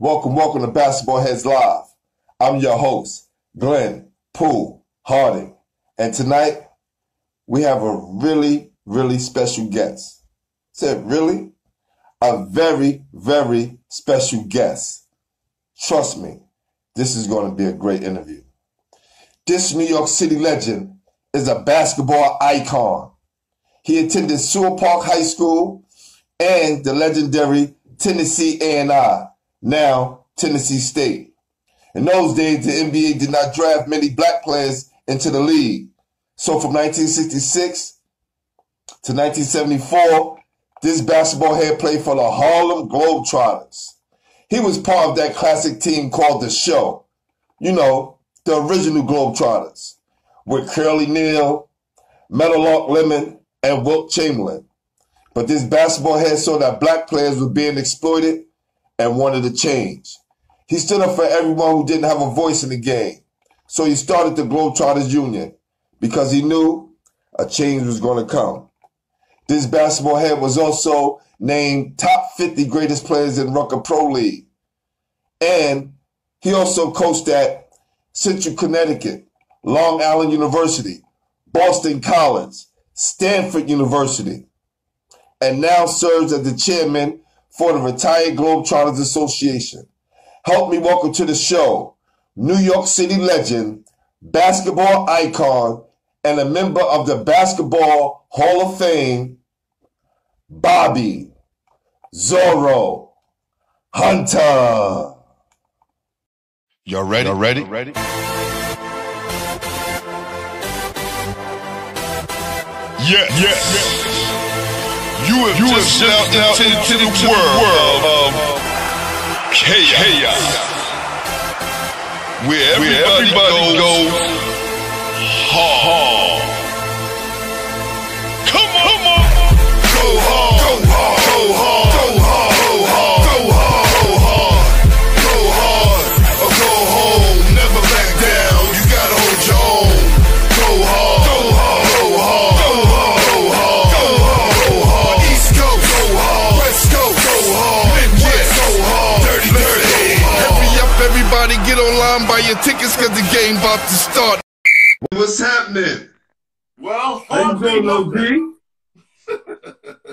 Welcome, welcome to Basketball Heads Live. I'm your host, Glenn Poole Harding. And tonight, we have a really, really special guest. Said, really? A very, very special guest. Trust me, this is going to be a great interview. This New York City legend is a basketball icon. He attended Seward Park High School and the legendary Tennessee A&I, now Tennessee State. In those days, the NBA did not draft many black players into the league. So from 1966 to 1974, this basketball head played for the Harlem Globetrotters. He was part of that classic team called The Show. You know, the original Globetrotters with Curly Neal, Meadowlark Lemon, and Wilt Chamberlain. But this basketball head saw that black players were being exploited and wanted to change. He stood up for everyone who didn't have a voice in the game. So he started the Globetrotters Union because he knew a change was going to come. This basketball head was also named top 50 greatest players in Rucker Pro League. And he also coached at Central Connecticut, Long Island University, Boston College, Stanford University, and now serves as the chairman for the Retired Globetrotters Association. Help me welcome to the show New York City legend, basketball icon, and a member of the Basketball Hall of Fame, Bobby Zoro Hunter. Y'all ready? Y'all ready? ready? Yeah, yeah, yeah. You have you just stepped out into, the, world, of, chaos. chaos. Where everybody, Where everybody goes, goes hard. Get online, buy your tickets, cause the game about to start. What's happening? Well, how you doing, OG?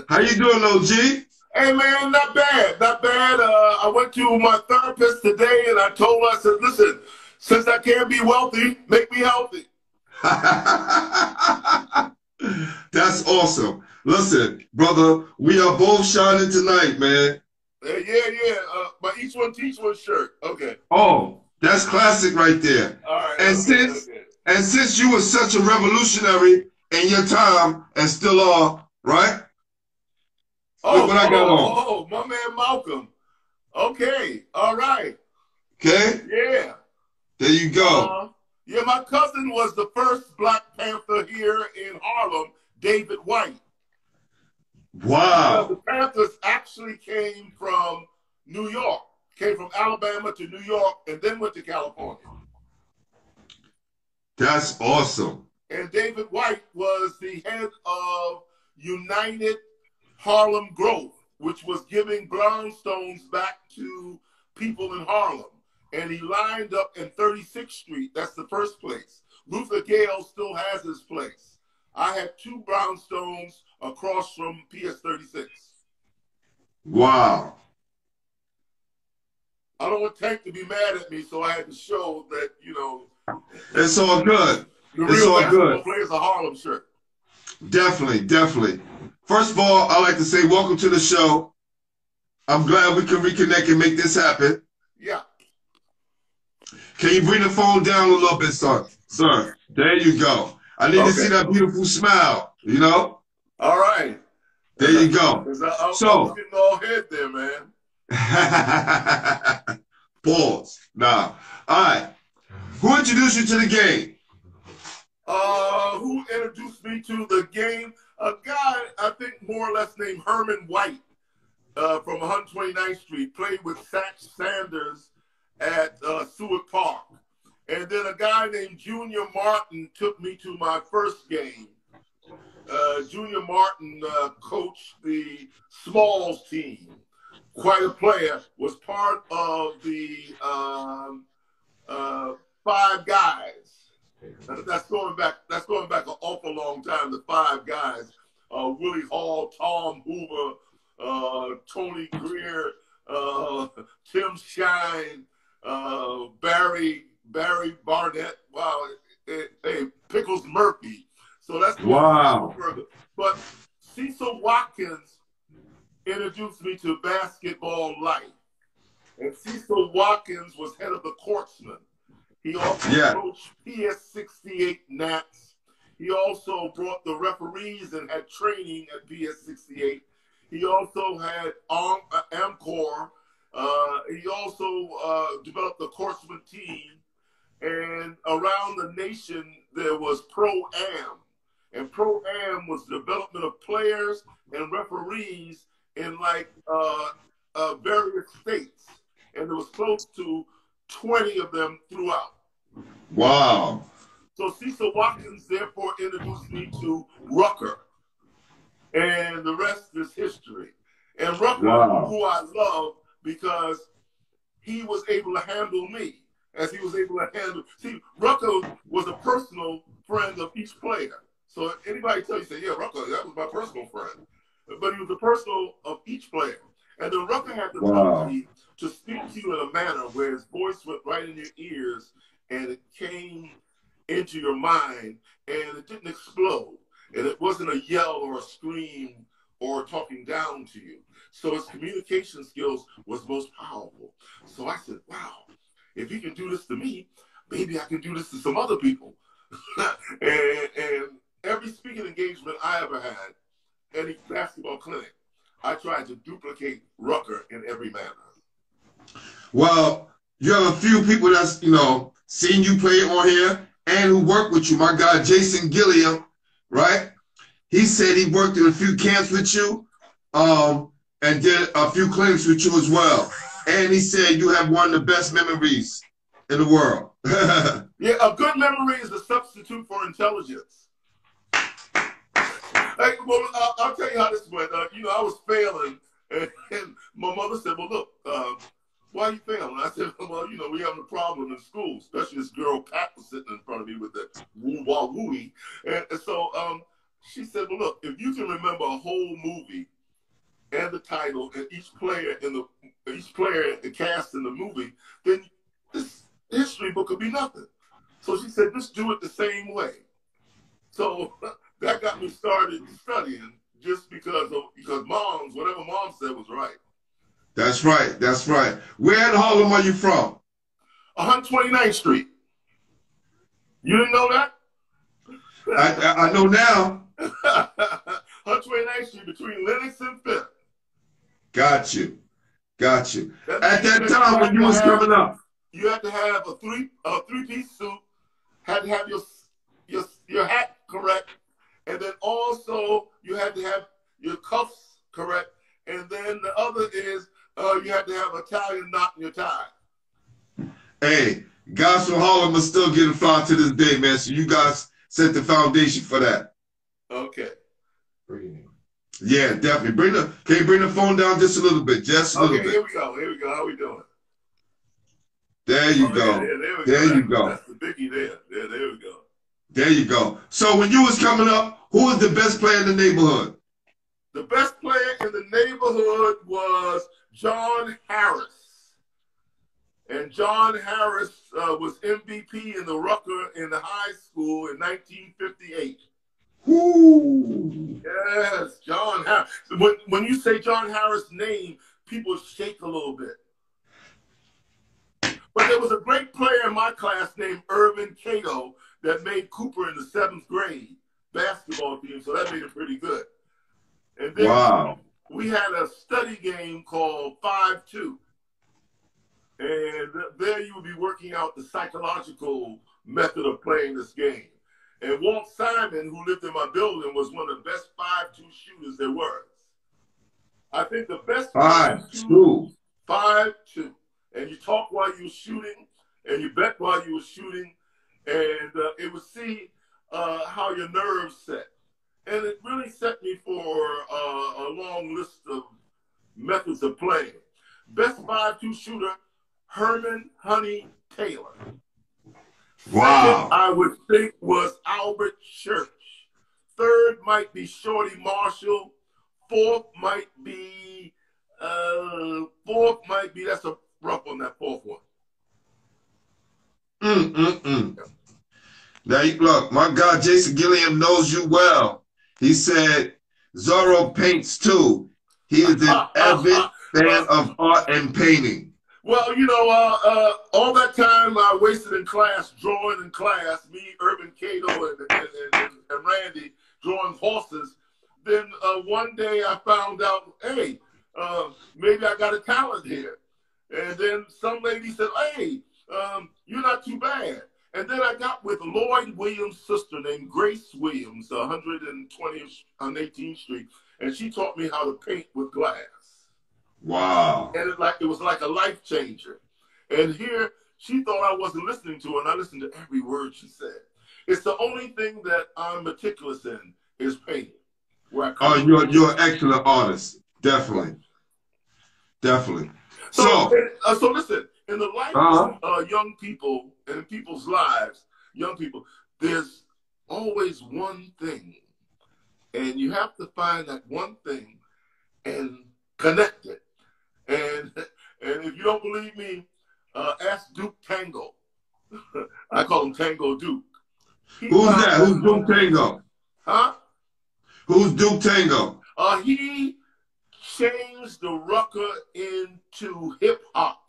how you doing, OG? Hey man, not bad, not bad. Uh, I went to my therapist today, and I told her, I said, "Listen, since I can't be wealthy, make me healthy." That's awesome. Listen, brother, we are both shining tonight, man. Uh, yeah, yeah. Uh, my each one teach one shirt. Okay. Oh, that's classic right there. All right. And okay, since okay. and since you were such a revolutionary in your time and still are, right? Oh, Look what oh, I got oh, on. Oh, my man Malcolm. Okay. All right. Okay. Yeah. There you go. Uh, yeah, my cousin was the first Black Panther here in Harlem, David White. Wow. the Panthers actually came from New York came from Alabama to New York and then went to California. That's awesome. And David White was the head of United Harlem Growth, which was giving brownstones back to people in Harlem. And he lined up in 36th Street. That's the first place. Luther Gale still has his place. I had two brownstones across from PS 36. Wow. I don't want Tank to be mad at me, so I had to show that you know. It's all good. The it's real all good. Players a Harlem shirt. Definitely, definitely. First of all, I like to say welcome to the show. I'm glad we can reconnect and make this happen. Yeah. Can you bring the phone down a little bit, sir? Sir, there you go. I need okay. to see that beautiful smile. You know. All right. There you go. I, so, getting all head there, man. Pause. Nah. All right. Who introduced you to the game? Uh, who introduced me to the game? A guy, I think more or less named Herman White uh, from 129th Street, played with Satch Sanders at uh, Seward Park. And then a guy named Junior Martin took me to my first game. Uh, Junior Martin uh, coached the Smalls team quite a player, was part of the um, uh, Five Guys. That's going back. That's going back an awful long time. The Five Guys: uh, Willie Hall, Tom Hoover, uh, Tony Greer, uh, Tim Shine, uh, Barry Barry Barnett. Wow, hey, Pickles Murphy. So that's wow. But Cecil Watkins introduced me to basketball life. And Cecil Watkins was head of the Courtsmen. He also yeah. coached PS 68 Nats. He also brought the referees and had training at PS 68. He also had uh, Amcor. Uh, he also uh, developed the Courtsman team. And around the nation, there was Pro Am. And Pro Am was development of players and referees in like uh, uh, various states, and there was close to 20 of them throughout. Wow. So Cecil Watkins therefore introduced me to Rucker, and the rest is history. And Rucker, wow. who I love because he was able to handle me as he was able to handle. See, Rucker was a personal friend of each player. So anybody tell you, say, yeah, Rucker, that was my personal friend but he was the personal of each player. And then Rucker had the wow. ability to speak to you in a manner where his voice went right in your ears and it came into your mind and it didn't explode. And it wasn't a yell or a scream or talking down to you. So his communication skills was most powerful. So I said, wow, if he can do this to me, maybe I can do this to some other people. and, and every speaking engagement I ever had, any basketball clinic, I tried to duplicate Rucker in every manner. Well, you have a few people that's, you know, seen you play on here and who work with you. My guy, Jason Gilliam, right? He said he worked in a few camps with you um, and did a few clinics with you as well. And he said you have one of the best memories in the world. yeah, a good memory is a substitute for intelligence. Hey, well, I'll, I'll, tell you how this went. Uh, you know, I was failing, and, and my mother said, "Well, look, uh, why are you failing?" I said, "Well, you know, we having a problem in school, especially this girl Pat was sitting in front of me with the woo wah wooey." And, and so um, she said, "Well, look, if you can remember a whole movie and the title and each player in the each player the cast in the movie, then this history book could be nothing." So she said, "Just do it the same way." So that got me started studying just because of because mom's whatever mom said was right. That's right. That's right. Where in Harlem are you from? 129th Street. You didn't know that? I, I know now. 129th Street between Lenox and Fifth. Got you. Got you. That At that time when you was have, coming up. You had to have a three a three piece suit, had to have your your your hat correct, and then also you had to have your cuffs correct, and then the other is uh, you had to have Italian knot in your tie. Hey, guys from Harlem are still getting fly to this day, man. So you guys set the foundation for that. Okay. Yeah, definitely. Bring the can you bring the phone down just a little bit, just a okay, little bit. Okay, here we go. Here we go. How we doing? There you oh, go. Yeah, there, we there go. you go. That's the biggie there. There, there we go. There you go. So when you was coming up, who was the best player in the neighborhood? The best player in the neighborhood was John Harris. And John Harris uh, was MVP in the Rucker in the high school in 1958. Ooh. Yes, John Harris. When, when you say John Harris' name, people shake a little bit. But there was a great player in my class named Irvin Cato that made Cooper in the seventh grade basketball team, so that made it pretty good. And then wow. we had a study game called 5 2. And there you would be working out the psychological method of playing this game. And Walt Simon, who lived in my building, was one of the best 5 2 shooters there was. I think the best 5 2. 5 2. And you talk while you're shooting, and you bet while you were shooting, and uh, it would see uh, how your nerves set. And it really set me for uh, a long list of methods of playing. Best five two shooter, Herman Honey Taylor. Wow. Second, I would think was Albert Church. Third might be Shorty Marshall. Fourth might be uh fourth might be that's a rough on that fourth one. Mm, mm, mm. Now, you- look, my God, Jason Gilliam knows you well. He said Zoro paints too. He is an avid fan of art and painting. Well, you know, uh, uh, all that time I wasted in class, drawing in class, me, Urban Cato, and, and, and, and Randy drawing horses. Then uh, one day I found out, hey, uh, maybe I got a talent here. And then some lady said, hey, um, you're not too bad. And then I got with Lloyd Williams' sister named Grace Williams, 120th on 18th Street, and she taught me how to paint with glass Wow. and it like it was like a life changer. And here she thought I wasn't listening to her, and I listened to every word she said. It's the only thing that I'm meticulous in is painting. Where I come Oh, you're you're an excellent artist. Definitely. Definitely. so, So, and, uh, so listen. In the life Uh-huh. of uh, young people and in people's lives, young people, there's always one thing, and you have to find that one thing and connect it. And and if you don't believe me, uh, ask Duke Tango. I call him Tango Duke. He who's that? Who's Duke Tango? Huh? Who's Duke Tango? Uh, he changed the rucker into hip hop,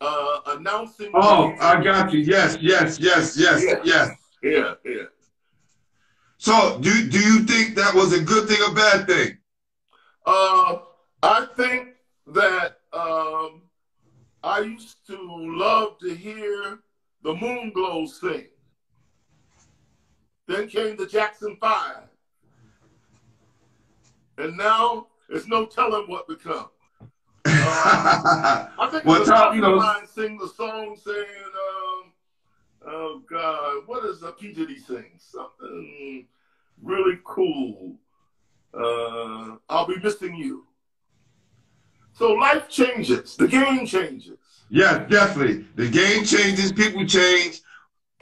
uh, announcing. Oh, I got you. Yes, yes, yes, yes, yes. Yeah, yeah. So, do do you think that was a good thing or bad thing? Uh, I think that um, I used to love to hear the Moonglow sing. Then came the Jackson Five. And now there's no telling what to come. I think Well, it was Tom, you know- Line sing the song saying, um, "Oh God, what does a P Diddy sing? Something really cool. Uh, I'll be missing you." So life changes, the game changes. yes, definitely. The game changes, people change,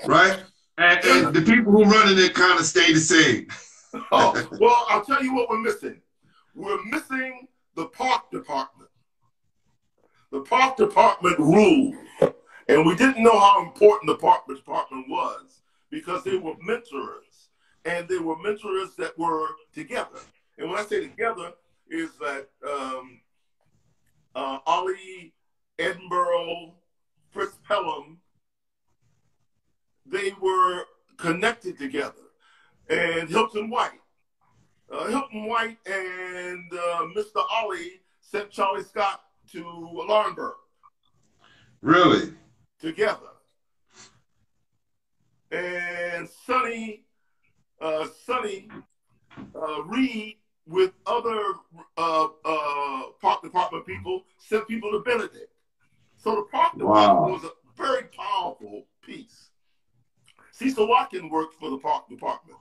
right? And, and the people who running it kind of stay the same. Oh, well, I'll tell you what we're missing. We're missing the park department. The park department ruled, and we didn't know how important the park department was because they were mentors, and they were mentors that were together. And when I say together, is that um, uh, Ollie Edinburgh, Fritz Pelham, they were connected together and Hilton White. Uh, Hilton White and uh, Mr. Ollie sent Charlie Scott to Laurinburg Really? together. And Sonny, uh, Sonny uh, Reed with other uh, uh, park department people sent people to Benedict. So the park department Wow. was a very powerful piece. Cecil Watkins worked for the park department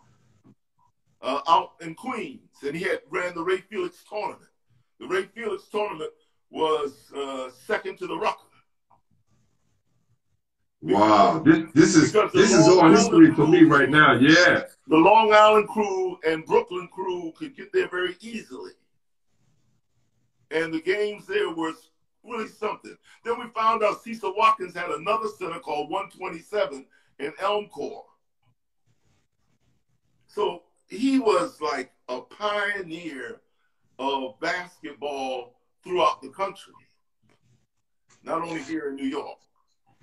uh, out in Queens, and he had ran the Ray Felix tournament. The Ray Felix tournament was uh, second to the Rucker. Wow. This this is this is all history for me right now. Yeah. The Long Island crew and Brooklyn crew could get there very easily. And the games there was really something. Then we found out Cecil Watkins had another center called 127 in Elmcor. So he was like a pioneer of basketball throughout the country, not only here in New York.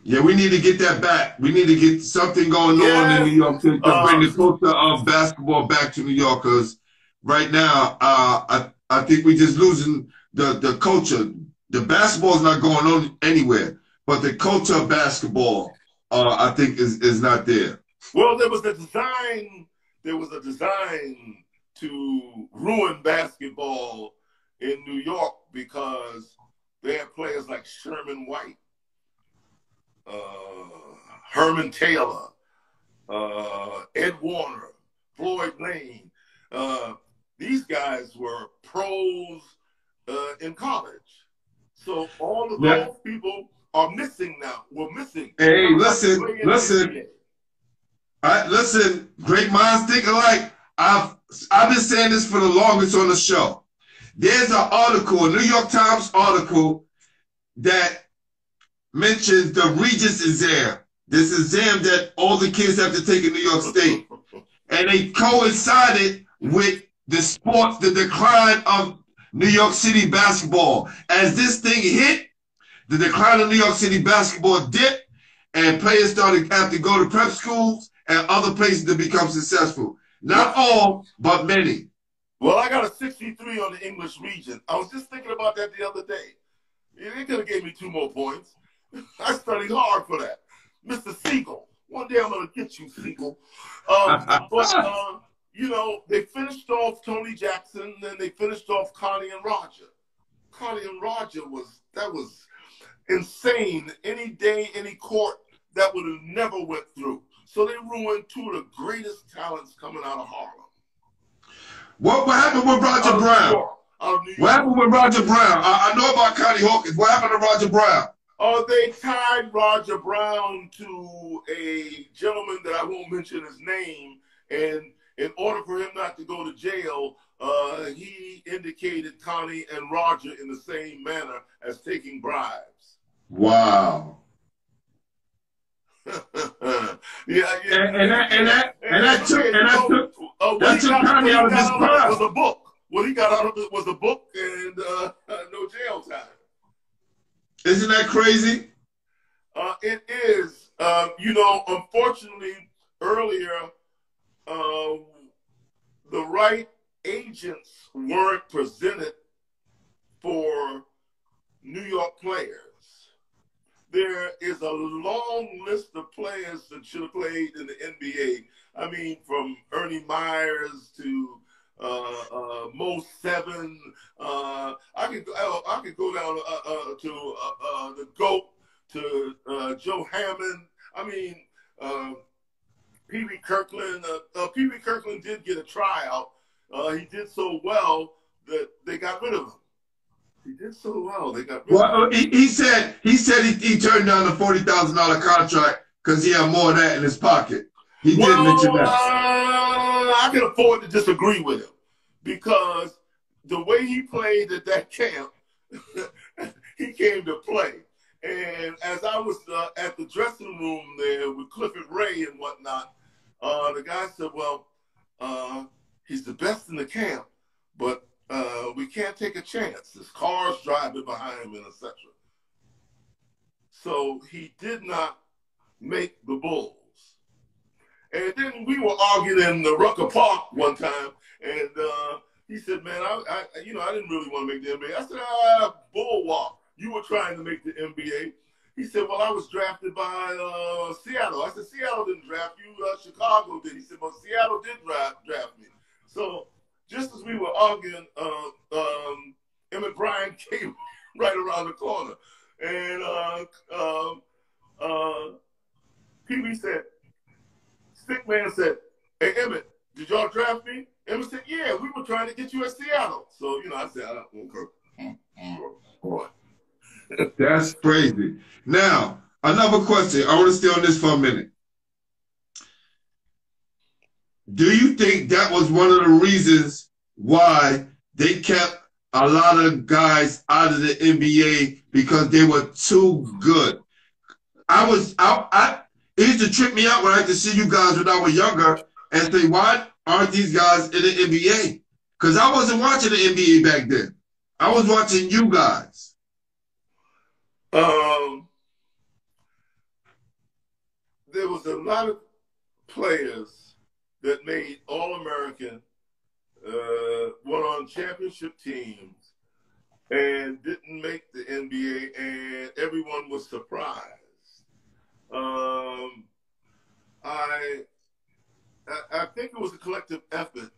Yeah, we need to get that back. We need to get something going on in New York to, to Uh, bring the culture of basketball back to New Yorkers. Right now, uh, I I think we're just losing the the culture. The basketball's not going on anywhere, but the culture of basketball, uh, I think, is is not there. Well, there was a design. There was a design to ruin basketball in New York because they had players like Sherman White, uh, Herman Taylor, uh, Ed Warner, Floyd Lane. Uh, these guys were pros uh, in college. So all of Yeah. those people are missing now. We're missing. Hey, listen, Playing in the listen. I, listen, great minds think alike. I've I've been saying this for the longest on the show. There's an article, a New York Times article, that mentions the Regents exam. This exam that all the kids have to take in New York State. And they coincided with the sports, the decline of New York City basketball. As this thing hit, the decline of New York City basketball dipped, and players started to have to go to prep schools and other places to become successful. Not all, but many. Well, I got a 63 on the English region. I was just thinking about that the other day. They could have gave me two more points. I studied hard for that. Mr. Siegel. One day I'm going to get you, Siegel. Um, but, uh, you know, they finished off Tony Jackson, then they finished off Connie and Roger. Connie and Roger was, that was insane. Any day, any court, that would have never went through. So they ruined two of the greatest talents coming out of Harlem. What, what happened with Roger Brown? York. Out of New What happened with Roger Brown? I, I know about Connie Hawkins. What happened to Roger Brown? Uh, they tied Roger Brown to a gentleman that I won't mention his name, and in order for him not to go to jail, uh, he indicated Connie and Roger in the same manner as taking bribes. Wow. yeah, yeah. And- and that- and that- and that took- and that took- uh, what that he took got- Connie what he out of his prime. Was a book. What he got out of it was a book and uh, no jail time. Isn't that crazy? Uh, it is. Um, you know, unfortunately, earlier, uh, the right agents weren't presented for New York players. There is a long list of players that should have played in the NBA. I mean, from Ernie Myers to uh, uh, Mo Seven. Uh, I could go. I could go down uh, uh, to uh, the goat to Joe Hammond. I mean, uh, Pee Wee Kirkland. Pee Wee Kirkland did get a tryout. He did so well that they got rid of him. He did so well they got rid. Well, he, he said he said he, he turned down the forty thousand dollar contract because he had more of that in his pocket. He did Well, mention that. uh, I can afford to disagree with him because the way he played at that camp, he came to play. And as I was uh, at the dressing room there with Clifford Ray and whatnot, uh, the guy said, "Well, uh, he's the best in the camp, but uh, we can't take a chance. There's cars driving behind him and etc." So he did not make the Bulls. And then we were arguing in the Rucker Park one time, and uh, he said, "Man, I, I, you know, I didn't really want to make the NBA." I said, "Ah, bullwalk. You were trying to make the NBA." He said, "Well, I was drafted by uh, Seattle." I said, "Seattle didn't draft you. Uh, Chicago did." He said, "Well, Seattle did draft draft me." So just as we were arguing, uh, um, came right around the corner, and uh, um, uh, Pee Wee said, Stick Man said, Hey, Emmett, did y'all draft me? Emmett said, Yeah, we were trying to get you at Seattle. So, you know, I said, I don't. That's crazy. Now, another question. I want to stay on this for a minute. Do you think that was one of the reasons why they kept a lot of guys out of the NBA because they were too good? I was I, I it used to trip me out when I had to see you guys when I was younger and say, why aren't these guys in the NBA? Because I wasn't watching the NBA back then. I was watching you guys. Um, there was a lot of players that made All American, uh, went on championship teams, and didn't make the NBA, and everyone was surprised. Um, I, I, I think it was a collective effort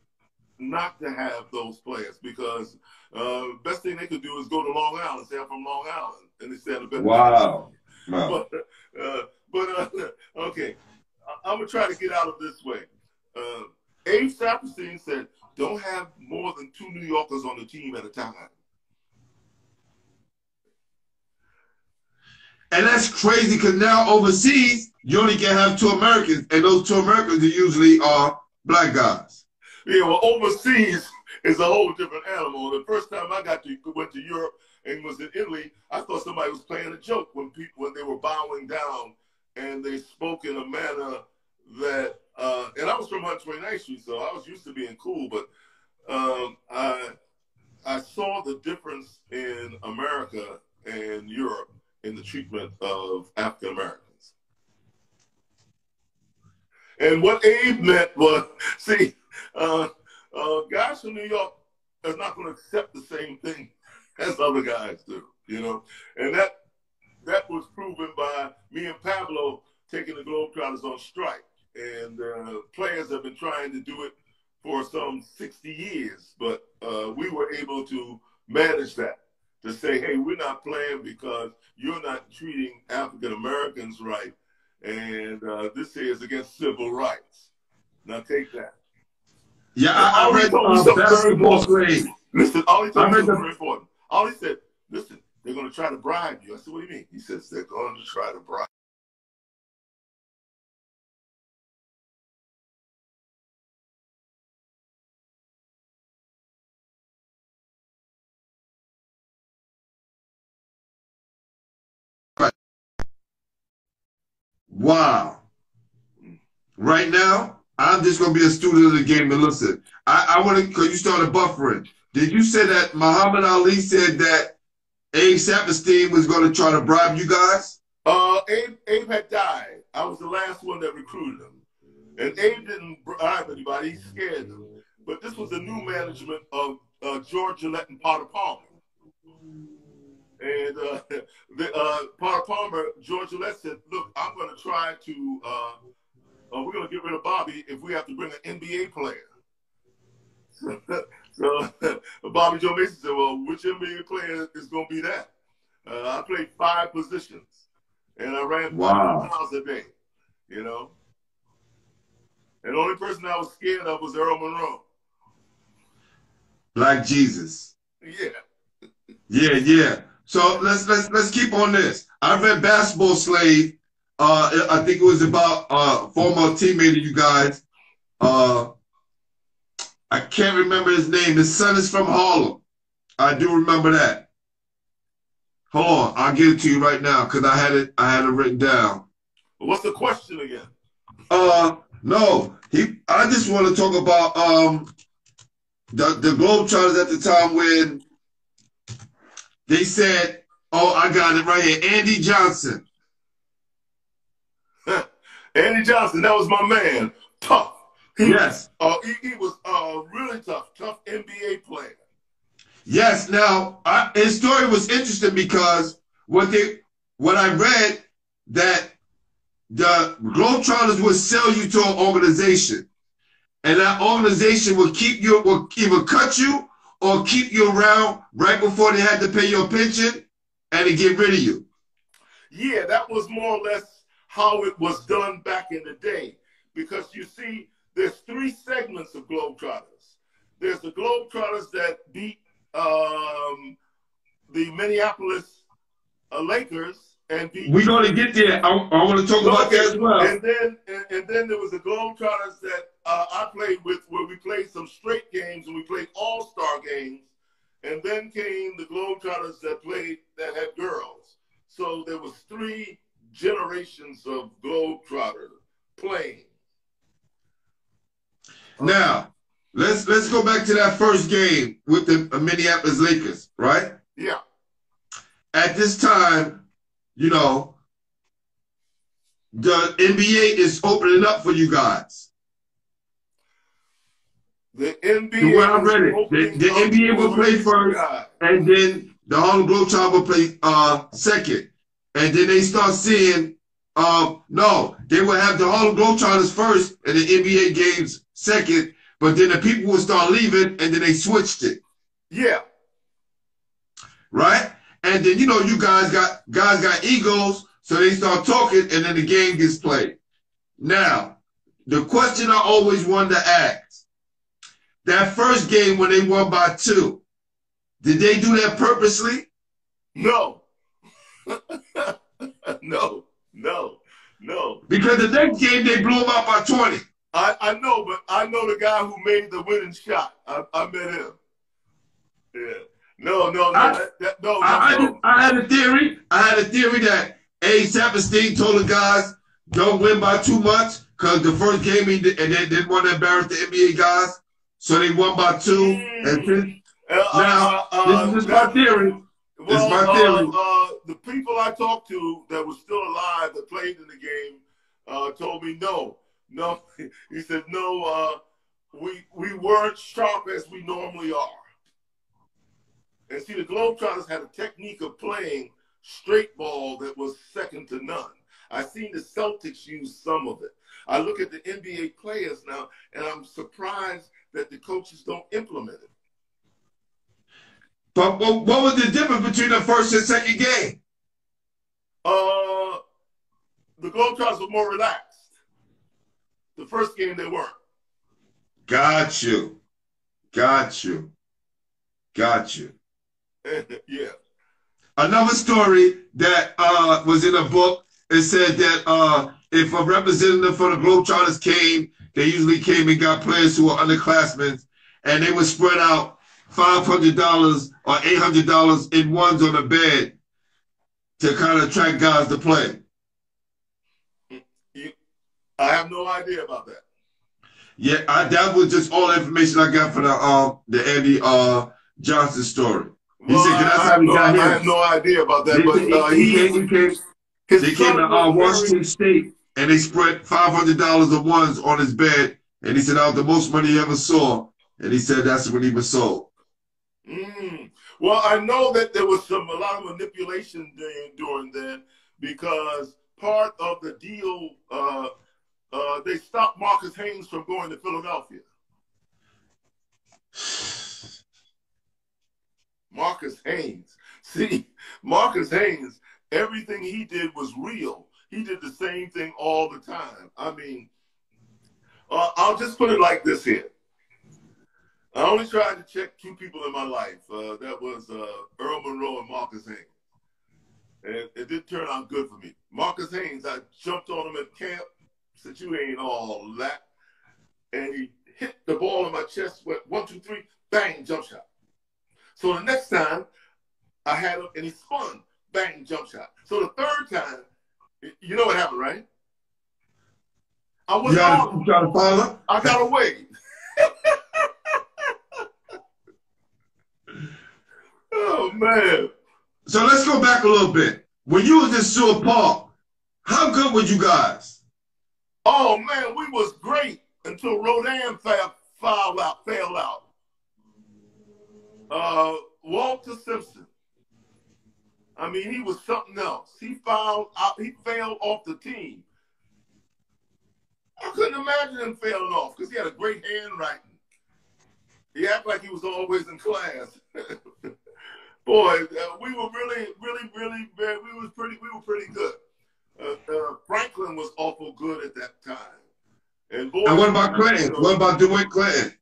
not to have those players because uh, best thing they could do is go to Long Island, say I'm from Long Island, and they said a better. Wow. But, uh, but uh, okay, I'm gonna try to get out of this way uh, Abe Saperstein said, don't have more than two New Yorkers on the team at a time. And that's crazy because now overseas, you only can have two Americans, and those two Americans usually are black guys. Yeah, well, overseas is a whole different animal. The first time I got to went to Europe and was in Italy, I thought somebody was playing a joke when people when they were bowing down and they spoke in a manner that uh, and I was from 129th Street, so I was used to being cool, but um, I I saw the difference in America and Europe in the treatment of African Americans. And what Abe meant was, see, uh, uh, guys from New York are not going to accept the same thing as other guys do, you know, and that that was proven by me and Pablo taking the Globetrotters on strike, and uh, players have been trying to do it for some 60 years, but uh, we were able to manage that to say, hey, we're not playing because you're not treating African Americans right, and uh, this is against civil rights. Now take that. Yeah, I, I read uh, basketball grade. Listen, all he told me was very important. All he said, listen, they're going to try to bribe you. I said, what do you mean? He says, they're going to try to bribe Wow. Right now, I'm just gonna be a student of the game and listen. I, I want to because you started buffering. Did you say that Muhammad Ali said that Abe Saperstein was going to try to bribe you guys? Uh, Abe, Abe had died. I was the last one that recruited him, and Abe didn't bribe anybody. He scared them. But this was the new management of uh, George Gillett and Potter Palmer. And uh, the, uh, Potter Palmer, George Gillett said, "Look, I'm going to try to. Uh, uh, we're going to get rid of Bobby if we have to bring an NBA player." so Bobby Joe Mason said, "Well, which NBA player is going to be that?" Uh, I played five positions, and I ran wow. miles a day. You know, and the only person I was scared of was Earl Monroe. Like Jesus. Yeah. Yeah, yeah. So let's let's let's keep on this. I read Basketball Slave. Uh, I think it was about uh former teammate of you guys. Uh, I can't remember his name. His son is from Harlem. I do remember that. Hold on, I'll give it to you right now because I had it. I had it written down. What's the question again? Uh, no. He. I just want to talk about um the the Globetrotters at the time when they said, oh, I got it right here. Andy Johnson. Andy Johnson, that was my man. Tough. He, yes. Uh, he, he was uh, really tough, tough NBA player. Yes. Now, I, his story was interesting because what they, what I read that the Globetrotters would sell you to an organization, and that organization would keep you, will either cut you or keep you around right before they had to pay your pension and to get rid of you. Yeah, that was more or less how it was done back in the day. Because you see, there's three segments of Globetrotters. There's the Globetrotters that beat um, the Minneapolis uh, Lakers and beat. We're going to get there. I, I want to talk about that as well. And then, and, and then there was the Globetrotters that uh, I played with where we played some straight games and we played all star games. And then came the Globetrotters that played that had girls. So there was three generations of Globetrotters playing. Now, let's let's go back to that first game with the Minneapolis Lakers, right? Yeah. At this time, you know, the NBA is opening up for you guys. The NBA. Well, I read it. The, the NBA will play first, and then the Harlem Globetrotters will play uh, second. And then they start seeing, um, no, they will have the Harlem Globetrotters first and the NBA games second. But then the people will start leaving, and then they switched it. Yeah. Right. And then you know you guys got guys got egos, so they start talking, and then the game gets played. Now, the question I always wanted to ask that first game when they won by two, did they do that purposely? No. no, no, no. Because the next game they blew them out by 20. I, I know, but I know the guy who made the winning shot. I, I met him. Yeah. No, no, no. I- that, that, no, no, I, I, had, I had a theory. I had a theory that A. Saperstein told the guys, don't win by too much because the first game he did, and they didn't want to embarrass the NBA guys. So they won by two. And since, Uh, uh, now, uh, this is my theory. Well, my uh, theory. uh, the people I talked to that were still alive that played in the game uh, told me no, no. He said no. Uh, we we weren't sharp as we normally are. And see, the Globetrotters had a technique of playing straight ball that was second to none. I've seen the Celtics use some of it. I look at the NBA players now, and I'm surprised that the coaches don't implement it. But what, what was the difference between the first and second game? Uh, the Globetrotters were more relaxed. The first game they weren't. Got you. Got you. Got you. yeah. Another story that uh, was in a book, it said that uh, if a representative for the Globetrotters came, they usually came and got players who were underclassmen, and they would spread out $500 or $800 in ones on a bed to kind of attract guys to play. I have no idea about that. Yeah, I, that was just all the information I got for the um the Andy uh Johnson story. He Well, said, that's I, how he no, got I have no idea about that. They, But they- uh, he he, came, he came, came to uh, Washington State and they spread five hundred dollars of ones on his bed, and he said that was the most money he ever saw. And he said that's when he was sold. Mm. Well, I know that there was some a lot of manipulation during, during then because part of the deal, uh, uh, they stopped Marques Haynes from going to Philadelphia. Marques Haynes. See, Marques Haynes, everything he did was real. He did the same thing all the time. I mean, uh, I'll just put it like this here. I only tried to check two people in my life. Uh, that was uh, Earl Monroe and Marques Haynes. And it did turn out good for me. Marques Haynes, I jumped on him at camp, said, You ain't all that. And he hit the ball in my chest, went one, two, three, bang, jump shot. So the next time I had him and he spun, bang, jump shot. So the third time, you know what happened, right? I was You got on. to try to follow. I got away. oh man. So let's go back a little bit. When you was in Seward Park, how good were you guys? Oh man, we was great until Rodan fell, fouled out, fell out. Uh, Walter Simpson. I mean, he was something else. He fouled out. He fell off the team. I couldn't imagine him failing off because he had a great handwriting. He acted like he was always in class. Boy, uh, we were really, really, really, very, we was pretty, we were pretty good. Uh, uh, Franklin was awful good at that time. And boy, And what about Clinton? What about DeWitt Clinton?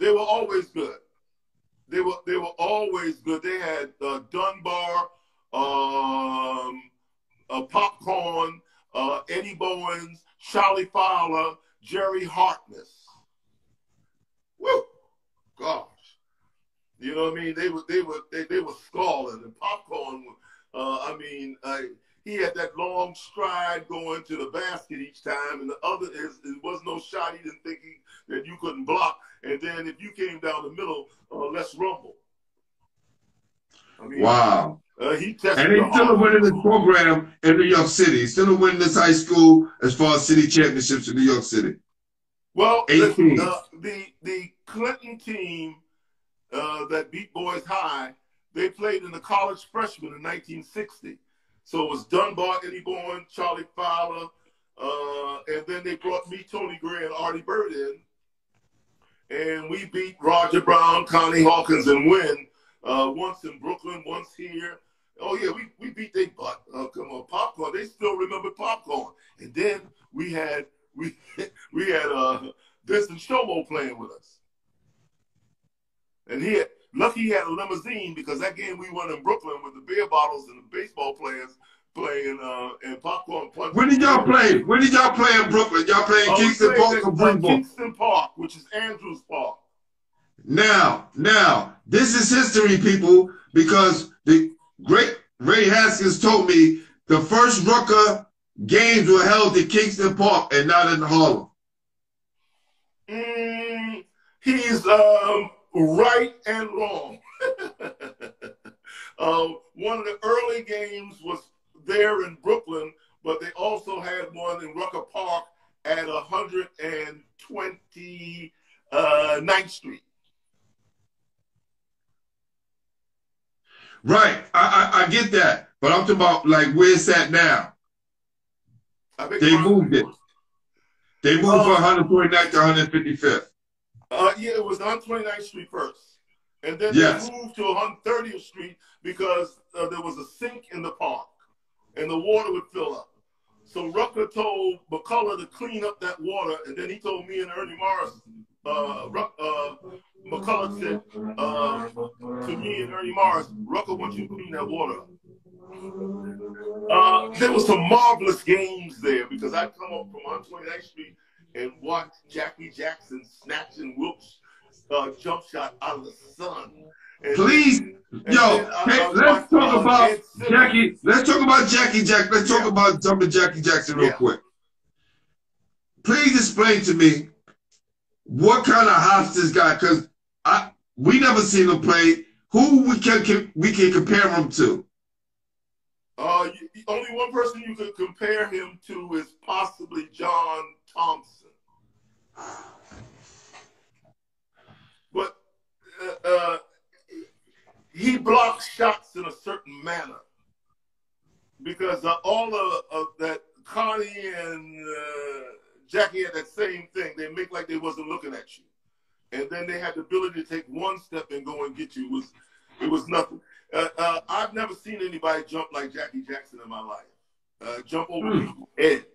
they were always good. They were they were always good. They had uh, Dunbar, um, uh, Popcorn, uh, Eddie Bowens, Charlie Fowler, Jerry Harkness. Woo, gosh, you know what I mean? They were they were they, they were stalling and Popcorn. Uh, I mean, uh, he had that long stride going to the basket each time, and the other is it was no shot. He didn't think he, that you couldn't block. And then if you came down the middle, uh, let's rumble. I mean, Wow. Uh, he tested And he's the still winning this program in New York City. He's still winning this high school as far as city championships in New York City. Well, 18. listen, uh, the the Clinton team uh, that beat Boys High, they played in the college freshman in 1960. So it was Dunbar, Eddie Bourne, Charlie Fowler, uh, and then they brought me, Tony Gray, and Artie Bird in, and we beat Roger Brown, Connie Hawkins, and Wynn uh, once in Brooklyn, once here. Oh yeah, we, we beat they butt. Uh, come on, popcorn. They still remember popcorn. And then we had we we had uh Vincent Shomo playing with us. And he had lucky he had a limousine because that game we won in Brooklyn with the beer bottles and the baseball players playing uh, and Popcorn Punch. Where did y'all play? Where did y'all play in Brooklyn? Y'all playing Oh, Kingston Park or uh, Brower? Kingston Park, which is Andrews Park. Now, now, this is history, people, because the great Ray Haskins told me the first Rucker games were held in Kingston Park and not in Harlem. Mm, he's um, right and wrong. uh, one of the early games was there in Brooklyn, but they also had one in Rucker Park at 129th uh, Street. Right, I, I I get that, but I'm talking about like where it's at now. I think They moved it. They moved Oh. from 129th to 155th. Uh, yeah, it was on 29th Street first. And then Yes. they moved to 130th Street because uh, there was a sink in the park and the water would fill up. So Rucker told McCullough to clean up that water, and then he told me and Ernie Morris, uh, Ruck, uh, McCullough said uh, to me and Ernie Morris, Rucker wants you to clean that water up. Uh, there was some marvelous games there because I come up from 129th Street and watch Jackie Jackson snatching Wilkes uh, jump shot out of the sun. And- Please, yo, then I- hey, let's talk uh, about Jackie. Let's talk about Jackie Jack. Let's talk Yeah. about jumping Jackie Jackson real Yeah. quick. Please explain to me what kind of hops this guy, because I we never seen him play. Who we can, can we can compare him to? Uh, you, only one person you could compare him to is possibly John Thompson. But uh, uh, he blocks shots in a certain manner because uh, all of, of that Connie and uh, Jackie had that same thing. They make like they wasn't looking at you, and then they had the ability to take one step and go and get you. It was it was nothing. Uh, uh, I've never seen anybody jump like Jackie Jackson in my life. Uh, jump over head,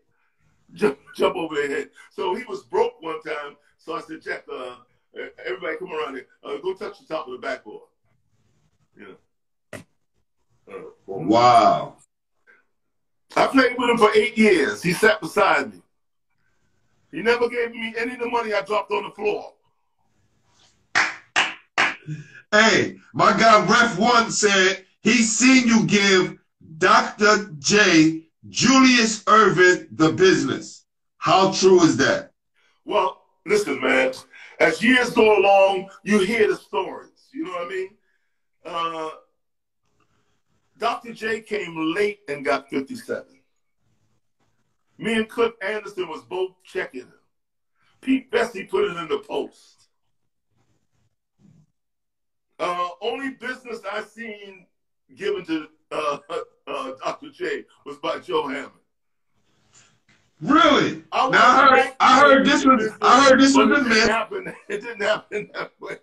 jump, jump over their head. So he was broke one time. So I said, Jack, uh, everybody come around here. Uh, go touch the top of the backboard. You know. Uh, Wow. I played with him for eight years. He sat beside me. He never gave me any of the money I dropped on the floor. Hey, my guy Ref One said he seen you give Dr. J Julius Erving the business. How true is that? Well, listen, man. As years go along, you hear the stories. You know what I mean? Uh, Dr. J came late and got 57. Me and Cliff Anderson was both checking him. Pete Bessie put it in the post. Uh, only business I seen given to uh, uh, Dr. J was by Joe Hammond. Really? I Now I heard, I heard this was, I heard this was a myth. happen. It didn't happen that way.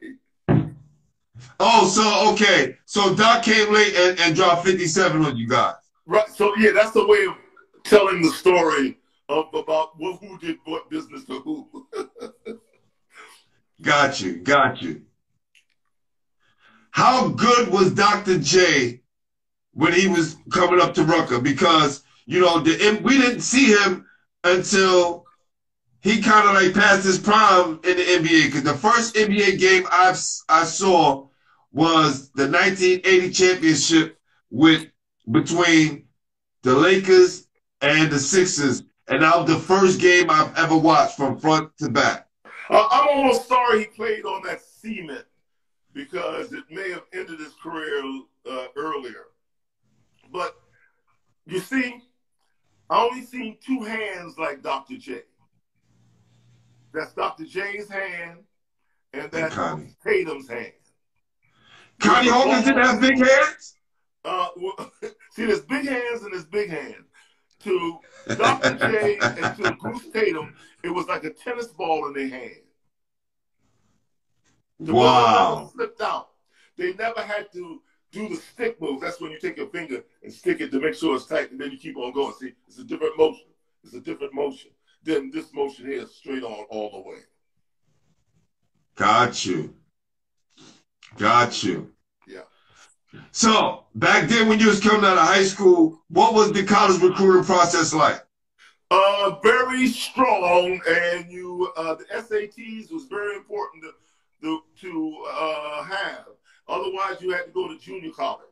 Oh, so okay, so Doc came late and, and dropped fifty-seven on you guys. Right. So yeah, that's the way of telling the story of about who who did what business to who. Got you, got you. How good was Dr. J when he was coming up to Rucker? Because you know the, we didn't see him until he kind of like passed his prime in the NBA. Because the first NBA game I've I saw was the 1980 championship with between the Lakers and the Sixers, and that was the first game I've ever watched from front to back. Uh, I'm almost sorry he played on that cement because it may have ended his career uh, earlier. But you see, I only seen two hands like Dr. J. That's Dr. J's hand, and that's Connie. Tatum's hand. Connie Hawkins didn't have big hands. Uh, well, see, there's big hands and there's big hands. To Dr. J and to Goose Tatum, it was like a tennis ball in their hand. The ball Wow. slipped out. They never had to do the stick move. That's when you take your finger and stick it to make sure it's tight, and then you keep on going. See, it's a different motion. It's a different motion. Then this motion here is straight on all the way. Got you. Got you. Yeah. So back then, when you was coming out of high school, what was the college recruiting process like? Uh, very strong, and you uh, the SATs was very important to to, to uh, have. Otherwise, you had to go to junior college.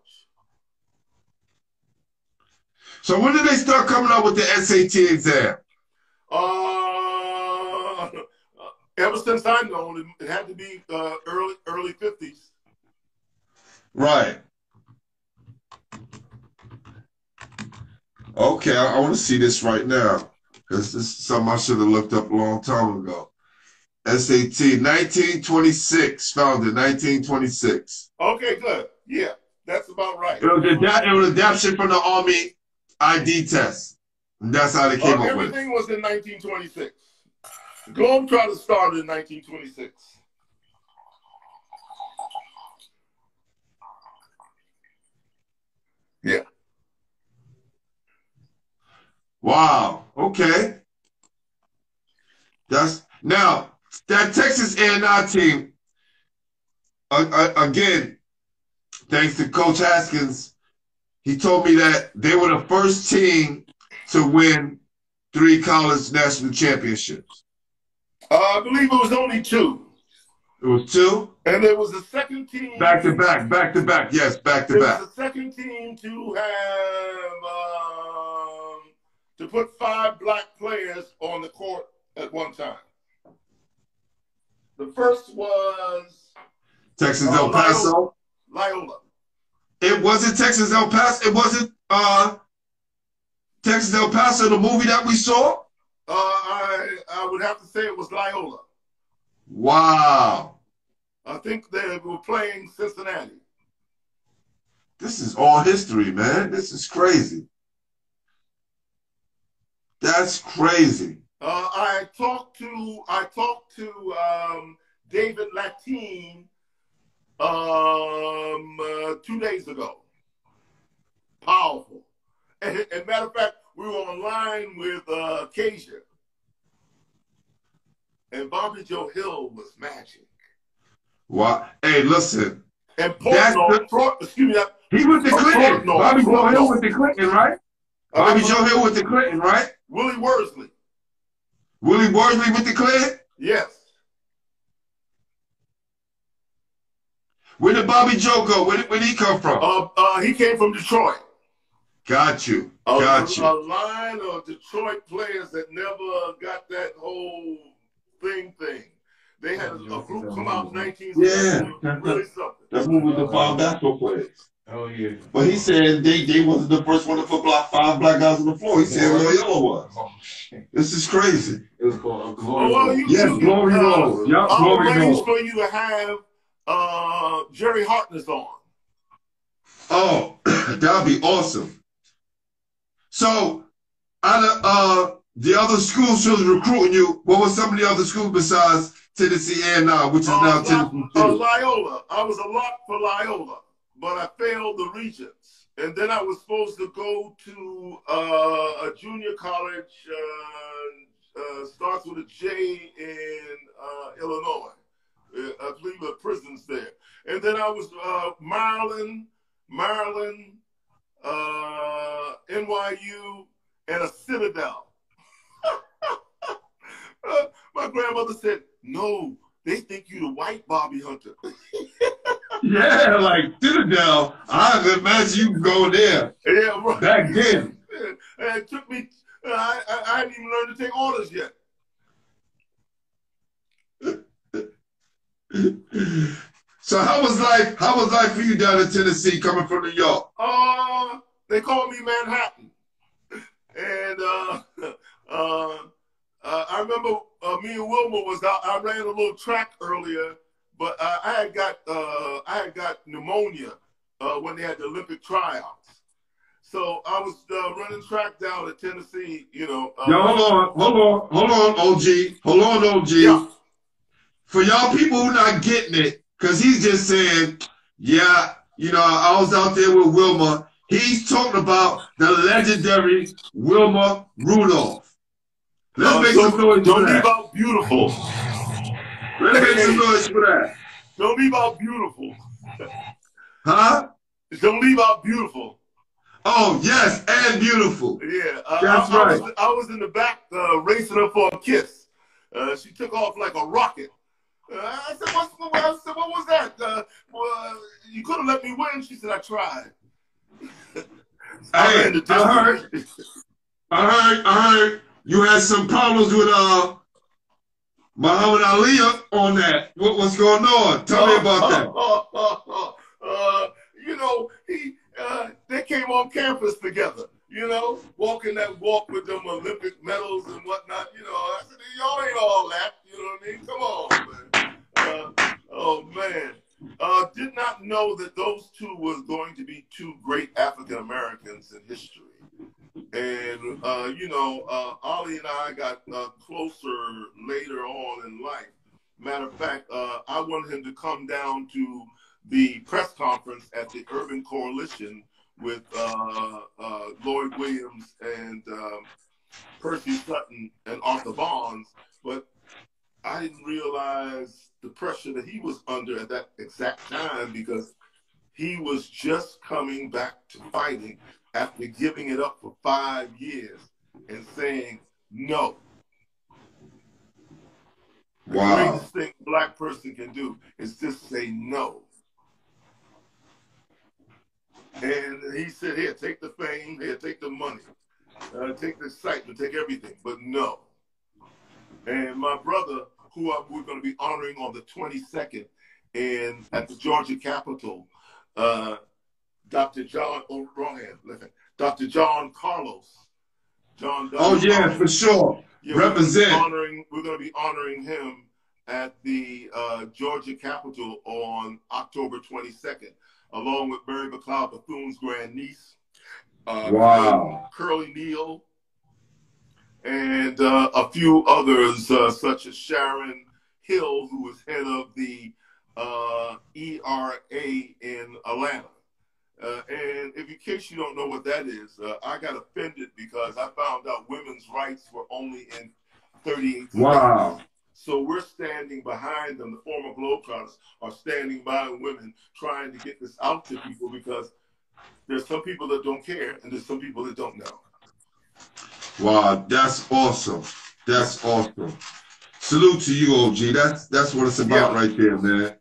So when did they start coming up with the SAT exam? Uh, ever since I know, it had to be uh, early early fifties. Right. Okay, I, I want to see this right now because this is something I should have looked up a long time ago. SAT 1926, founded 1926. Okay, good. Yeah, that's about right. It was, it was adaptation from the Army ID test. And that's how they came Uh, up with it. everything was in 1926. Globetrotters started in 1926. Yeah. Wow. Okay. That's now that Texas A&I team. Uh, uh, again, thanks to Coach Haskins, he told me that they were the first team to win three college national championships. Uh, I believe it was only two. It was two And it was the second team. back to back, back to back. Yes, back to There back. was a second team to have um, to put five black players on the court at one time. The first was Texas Oh, El Paso. Loyola. It wasn't Texas El Paso. It wasn't uh, Texas El Paso, the movie that we saw. Uh, I I would have to say it was Loyola. Wow. I think they were playing Cincinnati. This is all history, man. This is crazy. That's crazy. Uh, I talked to I talked to um, David Lattin um, uh, two days ago. Powerful. And, and matter of fact, we were online with uh, Kasia. And Bobby Joe Hill was magic. Wow. Hey, listen. And That's Portnoy, the- excuse me, He was the Clinton. Bobby Joe. Hill with the Clinton, right? uh, Bobby Joe Hill with the Clinton, right? Willie Worsley. Willie Worsley with the Clinton? Yes. Where did Bobby Joe go? Where did, where did he come from? Uh, uh, he came from Detroit. Got you. A, Got you. a line of Detroit players that never got that whole thing thing. They had a, a group come out in 1960. Yeah. Really something. That's moving the five basketball players. Oh yeah. But he said they, they wasn't the first one to put black, five black guys on the floor. He said Loyola was. Oh shit. This is crazy. It was called a Oh, glory. well, you, Yes, you, Glory uh, Road. Yup, I'll Glory arrange Road. for you to have uh, Jerry Harkness on. Oh, that'd be awesome. So, out of uh, the other schools who was recruiting you, what was some of the other schools besides Tennessee and now, which is Uh, now Tennessee? uh, Loyola. I was a lock for Loyola, but I failed the Regents. And then I was supposed to go to uh, a junior college, uh, uh, starts with a J in uh, Illinois. Uh, I believe the prisons there. And then I was uh, Maryland, Maryland, NYU, and a Citadel. My grandmother said, "No, they think you're the white Bobby Hunter." Yeah, like Citadel. I imagine you go there yeah, right. back then. It took me. I, I, I hadn't even learned to take orders yet. So how was life? How was life for you down in Tennessee, coming from New York? Uh, they called me Manhattan, and uh, uh, uh, I remember uh, me and Wilma was out. I ran a little track earlier, but uh, I had got uh, I had got pneumonia uh, when they had the Olympic tryouts. So I was uh, running track down in Tennessee. You know. Uh, hold on, hold on, hold on, OG, hold on, OG. Yeah. For y'all people who not getting it, because he's just saying, yeah, you know, I was out there with Wilma. He's talking about the legendary Wilma Rudolph. Let's Uh, make don't, some noise don't that. out beautiful. Some noise for that. Don't leave out beautiful. Huh? Don't leave out beautiful. Oh yes, and beautiful. Yeah, uh, That's I, I right. was, I was in the back uh, racing her for a kiss. Uh, she took off like a rocket. Uh, I said, What's, I said, "What was that? Uh, well, you could have let me win." She said, "I tried." I Hey, I heard. I heard, I heard you had some problems with uh Muhammad Ali on that. What, what's going on? Tell me about that. uh, you know, he uh, they came on campus together. You know, walking that walk with them Olympic medals and whatnot. You know, I said, y'all ain't all that. You know what I mean? Come on, man. Uh, oh man, uh, did not know that those two was going to be two great African Americans in history. And uh, you know, uh, Ollie and I got uh, closer later on in life. Matter of fact, uh, I wanted him to come down to the press conference at the Urban Coalition with uh, uh, Lloyd Williams and um, Percy Sutton and Arthur Bonds, but I didn't realize the pressure that he was under at that exact time because he was just coming back to fighting after giving it up for five years and saying no. Wow. The greatest thing a black person can do is just say no. And he said, here, take the fame, here, take the money, uh, take the excitement, take everything, but no. And my brother, who I, we're going to be honoring on the 22nd in, at the Georgia Capitol, uh, Dr. John, oh, wrong hand, hand, Dr. John Carlos. John Oh yeah, for sure. yeah, we're Represent. honoring. We're going to be honoring him at the uh, Georgia Capitol on October 22nd, along with Mary McLeod Bethune's grandniece, uh, Wow. Curly Neal, and uh, a few others, uh, such as Sharon Hill, who was head of the uh, ERA in Atlanta. Uh, and if in case you don't know what that is, uh, I got offended because I found out women's rights were only in 38 Wow. states. So we're standing behind them. The former Globetrotters are standing by women trying to get this out to people because there's some people that don't care and there's some people that don't know. Wow, that's awesome. That's awesome. Salute to you, OG. That's that's what it's about Yeah. right there, man.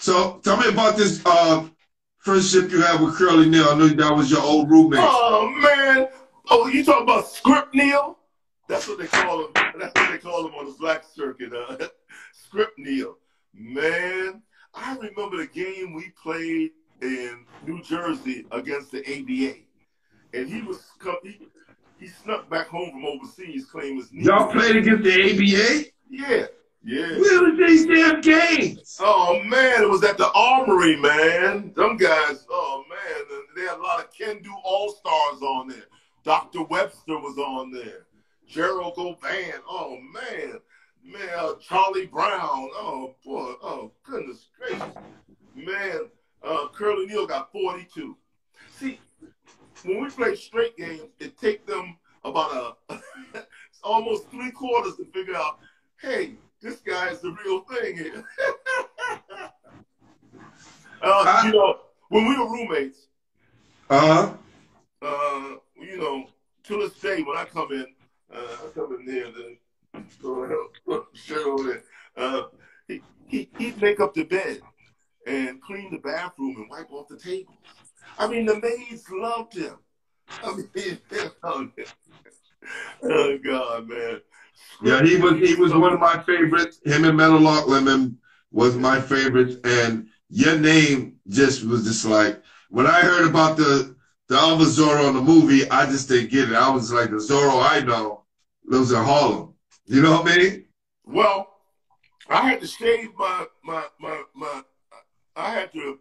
So tell me about this uh friendship you had with Curly Neal. I know that was your old roommate. Oh man! Oh, you talking about Script Neal? That's what they call him. That's what they call him on the black circuit. Uh, Script Neal. Man, I remember the game we played in New Jersey against the ABA, and he was he, he snuck back home from overseas, claiming his knee. Y'all played against the ABA? Yeah, yeah. Where was these damn games? Oh man, it was at the Armory, man. Them guys, oh man, they had a lot of Can Do All Stars on there. Dr. Webster was on there. Gerald Govan, oh man, man, uh, Charlie Brown, oh boy, oh goodness gracious, man. Uh, Curly Neal got 42. See, when we play straight games, it take them about a almost three quarters to figure out, hey, this guy is the real thing here. uh, you know, when we were roommates, Uh-huh. uh, you know, to this day, when I come in, uh, I come in there, then uh, shirt over there. Uh, he, he, he'd make up the bed and clean the bathroom and wipe off the tables. I mean, the maids loved him. I mean, loved him. oh God, man. Yeah, he was he was one of my favorites. Him and Meadowlark Lemon was my favorites. And your name just was just like when I heard about the the other Zorro in the movie, I just didn't get it. I was like the Zorro I know lives in Harlem. You know what I mean? Well, I had to shave my my my my. I had to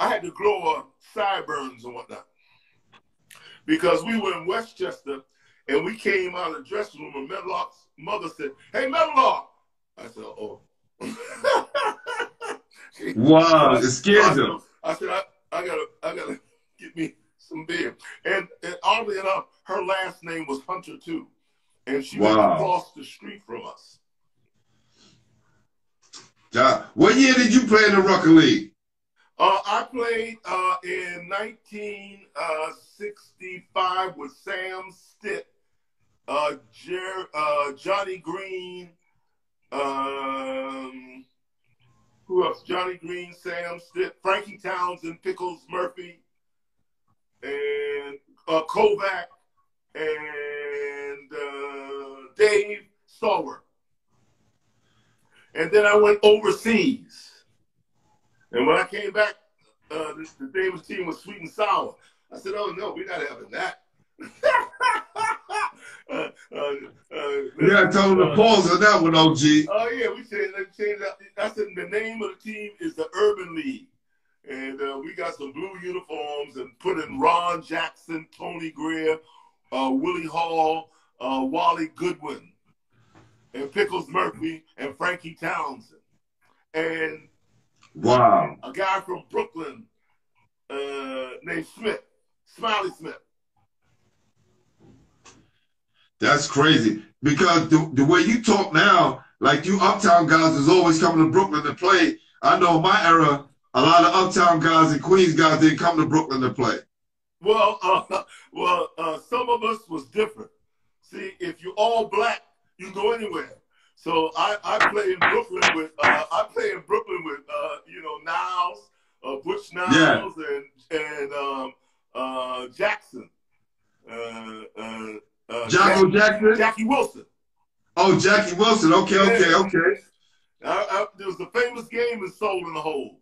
I had to grow uh, sideburns and whatnot because we were in Westchester and we came out of the dressing room and Meadowlark's mother said, "Hey, Meadowlark," I said, "Oh." She- Wow, it scared him. I said, I, I gotta, I gotta get me some beer. And, and oddly enough, her last name was Hunter too, and she was across the street from us. Yeah. What year did you play in the Rucker League? Uh, I played uh, in 1965 with Sam Stitt, uh, Jer- uh, Johnny Green, um, who else? Johnny Green, Sam Stitt, Frankie Townsend, Pickles Murphy, and uh, Kovac, and uh, Dave Stallworth. And then I went overseas. And when I came back, uh, the, the Davis team was sweet and sour. I said, "Oh no, we're not having that." uh, uh, uh, Yeah, tell them to pause on that one, OG. Oh yeah, we changed, changed that. I said the name of the team is the Urban League, and uh, we got some blue uniforms and put in Ron Jackson, Tony Greer, uh, Willie Hall, uh, Wally Goodwin, and Pickles Murphy and Frankie Townsend, and Wow. a guy from Brooklyn uh, named Smith, Smiley Smith. That's crazy. Because the, the way you talk now, like you uptown guys is always coming to Brooklyn to play. I know in my era, a lot of uptown guys and Queens guys didn't come to Brooklyn to play. Well, uh, well, uh, some of us was different. See, if you're all black, you go anywhere. So I, I play in Brooklyn with uh, I play in Brooklyn with uh, you know Niles, uh, Butch Niles, and and um, uh, Jackson, uh, uh, Jocko Jackson? Jackie Wilson. Oh, Jackie Wilson. Okay, okay, okay. I, I, there was a famous game in Soul in the Hole.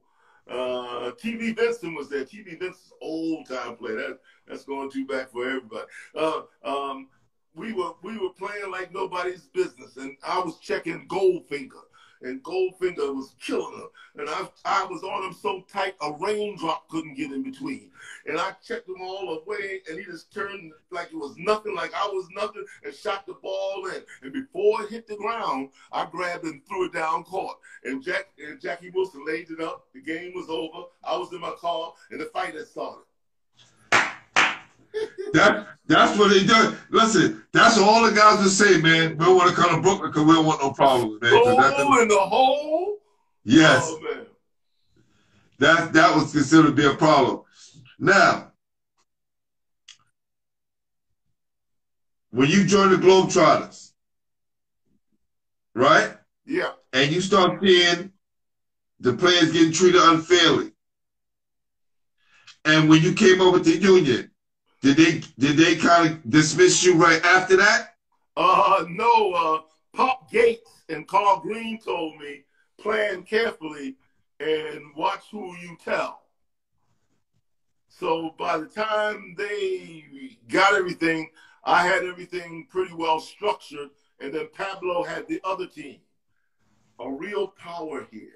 Uh, TV Vincent was there. TV Vincent's old time player. That, that's going too back for everybody. Uh, um, we were we were playing like nobody's business, and I was checking Goldfinger, and Goldfinger was killing her, and I I was on him so tight a raindrop couldn't get in between, and I checked him all the way, and he just turned like it was nothing, like I was nothing, and shot the ball in, and before it hit the ground, I grabbed and threw it down court, and Jack and Jackie Wilson laid it up. The game was over. I was in my car, and the fight had started. That that's what they do. Listen, that's all the guys will say, man. We don't want to come to Brooklyn because we don't want no problems, man. Goal in the hole. yes, Oh man. that that was considered to be a problem. Now, when you join the Globetrotters, right, Yeah. and you start seeing the players getting treated unfairly, and when you came over to Union, did they did they kind of dismiss you right after that? Uh, no, uh, Pop Gates and Carl Green told me plan carefully and watch who you tell. So by the time they got everything, I had everything pretty well structured, and then Pablo had the other team. A real power here.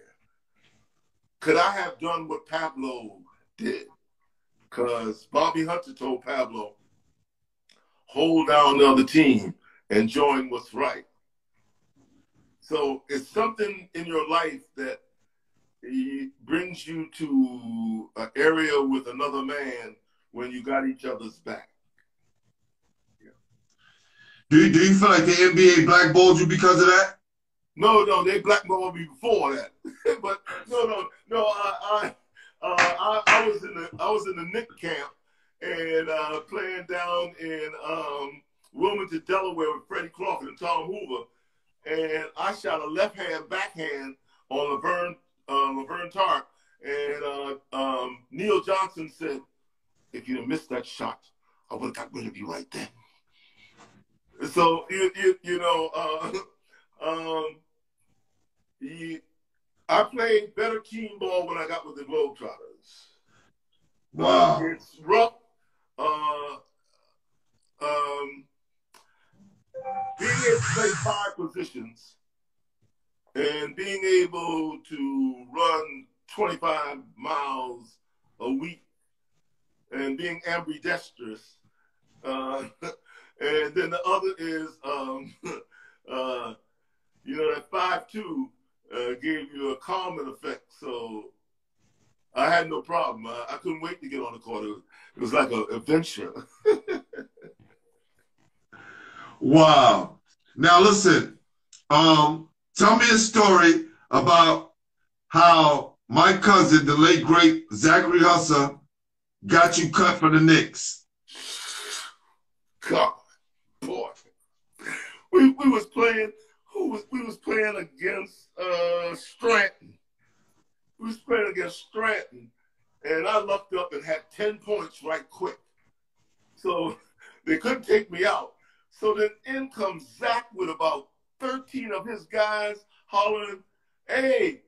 Could I have done what Pablo did? Because Bobby Hunter told Pablo, hold down the other team and join what's right. So it's something in your life that brings you to an area with another man when you got each other's back. Do you, do you feel like the NBA blackballed you because of that? No, no, they blackballed me before that. but no, no, no. I, I, uh, I, I was in the I was in the Knick camp and uh, playing down in um, Wilmington, Delaware, with Freddie Crawford and Tom Hoover, and I shot a left hand backhand on Laverne uh, Laverne Tart, and uh, um, Neil Johnson said, "If you'd have missed that shot, I would have got rid of you right then." So you you, you know. Uh, um, he, I played better team ball when I got with the Globetrotters. Wow. It's rough. Uh, um, being able to play five positions and being able to run 25 miles a week and being ambidextrous. Uh, and then the other is, um, uh, you know, that 5'2 uh, gave you a calming effect. So I had no problem. I, I couldn't wait to get on the court. It was, like an adventure. Wow. Now listen, um, tell me a story about how my cousin, the late great Zachary Husser, got you cut for the Knicks? God, boy, we we was playing. Who was we was playing against uh Stratton? We was playing against Stratton, and I lucked up and had ten points right quick. So they couldn't take me out. So then in comes Zach with about 13 of his guys hollering, hey,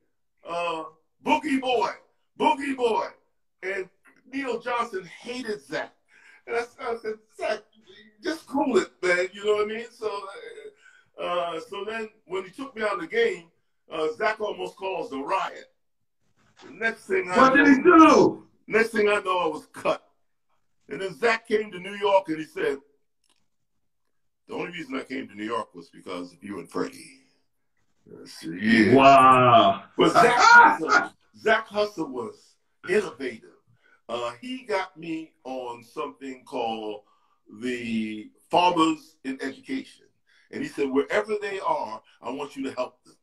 uh, Boogie Boy, Boogie Boy. And Neil Johnson hated Zach. And I, I said, Zach, just cool it, man. You know what I mean? So, uh, so then when he took me out of the game, uh, Zach almost caused a riot. The next thing I What know, did he do? Next thing I know, I was cut. And then Zach came to New York and he said, the only reason I came to New York was because of you and Freddie. Yeah. Wow. But Zach Hustle, Zach Hustle was innovative. Uh, he got me on something called the Farmers in Education. And he said, wherever they are, I want you to help them.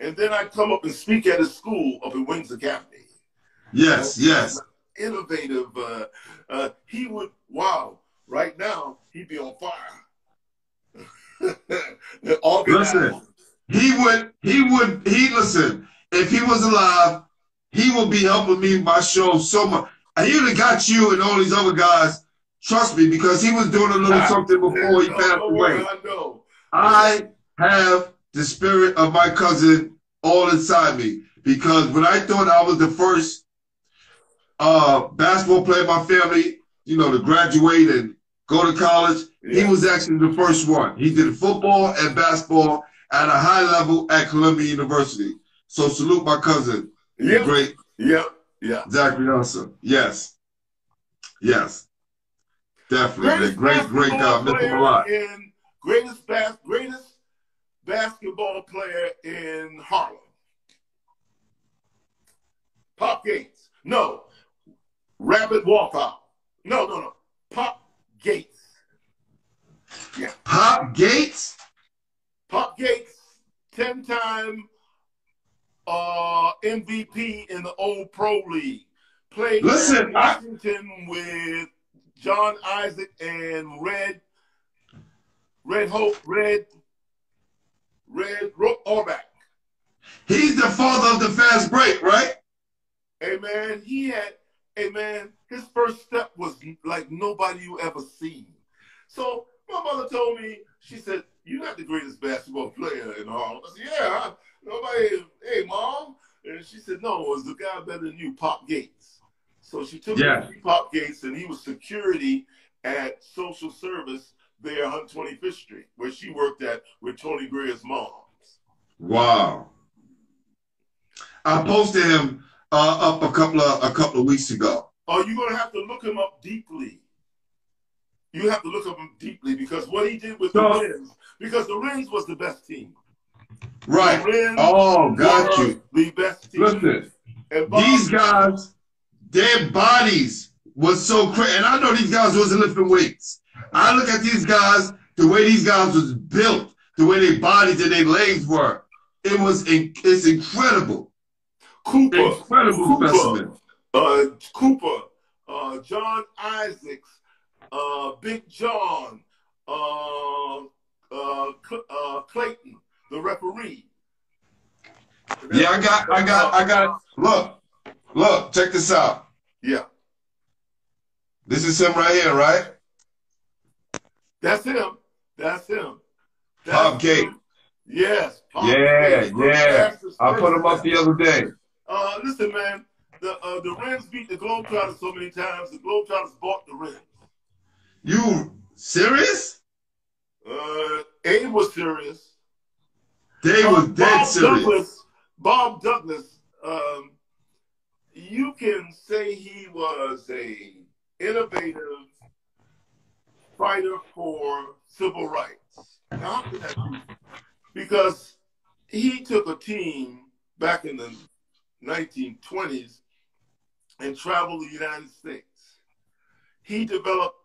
And then I'd come up and speak at his school up in Wings Academy. Yes, yes. Innovative. Uh, uh, he would, wow, right now, he'd be on fire. Listen. He would, he would, he listen. If he was alive, he would be helping me with my show so much. He would have got you and all these other guys. Trust me, because he was doing a little something before he passed away. I know. I have the spirit of my cousin all inside me because when I thought I was the first uh, basketball player in my family, you know, to graduate and go to college, he was actually the first one. He did football and basketball at a high level at Columbia University. So salute my cousin, Yep. great Yep. Yeah. Zachary Nelson. Yes, yes, definitely, great, great guy. basketball Miss him a player lot. In greatest bas- greatest basketball player in Harlem. Pop Gates. No. Rabbit Walthour. No, no, no. Pop Gates. Yeah. Pop Gates. Pop Gates, 10 time uh, MVP in the old Pro League. Played Listen, in I- Washington with John Isaac and Red, Red Hope, Red, Red Auerbach. He's the father of the fast break, right? Amen. he had, hey man, his first step was like nobody you ever seen. So my mother told me, she said, "You're not the greatest basketball player in Harlem." I said, "Yeah, nobody." Hey, mom, and she said, "No, it was the guy better than you, Pop Gates." So she took Yeah. me to Pop Gates, and he was security at social service there on 25th Street, where she worked at with Tony Greer's mom. Wow. I posted him uh, up a couple of a couple of weeks ago. Oh, you're gonna have to look him up deeply. You have to look up him deeply because what he did with the So- Rens, because the Rens was the best team. Right. The Oh, got you. The best team. Listen, these guys, their bodies was so crazy, and I know these guys wasn't lifting weights. I look at these guys, the way these guys was built, the way their bodies and their legs were. It was in, it's incredible, Cooper, incredible Cooper, specimen. uh, Cooper, uh, John Isaacs, uh, Big John, uh, uh, uh, Clayton, the referee. Yeah, I got, I got, I got. Look, look, check this out. Yeah, This is him right here, right? that's him. That's him. That's Pop Gate. Yes. Pop Yeah, Gate. yeah. I put him up the other day. Uh, listen, man. The uh, the Rams beat the Globetrotters so many times. The Globetrotters bought the Rams. You serious? Uh, Abe was serious. They Uh, was dead Bob serious. Douglas. Bob Douglas. Um, you can say he was a innovative fighter for civil rights. Now? Because he took a team back in the 1920s and traveled the United States. He developed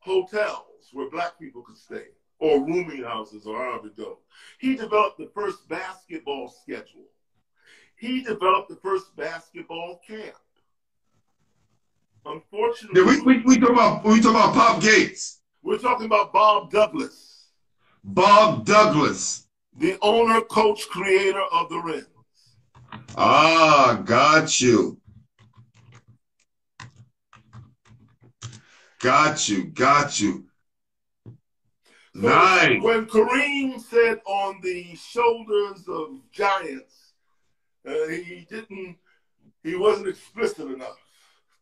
hotels where black people could stay, or rooming houses, or however it goes. He developed the first basketball schedule. He developed the first basketball camp. Unfortunately, Yeah, we, we, we talk about we talk about Pop Gates, we're talking about Bob Douglas, Bob Douglas. the owner, coach, creator of the Rens. Ah, got you. Got you, got you. So Nice. When Kareem said on the shoulders of giants, uh, he didn't, he wasn't explicit enough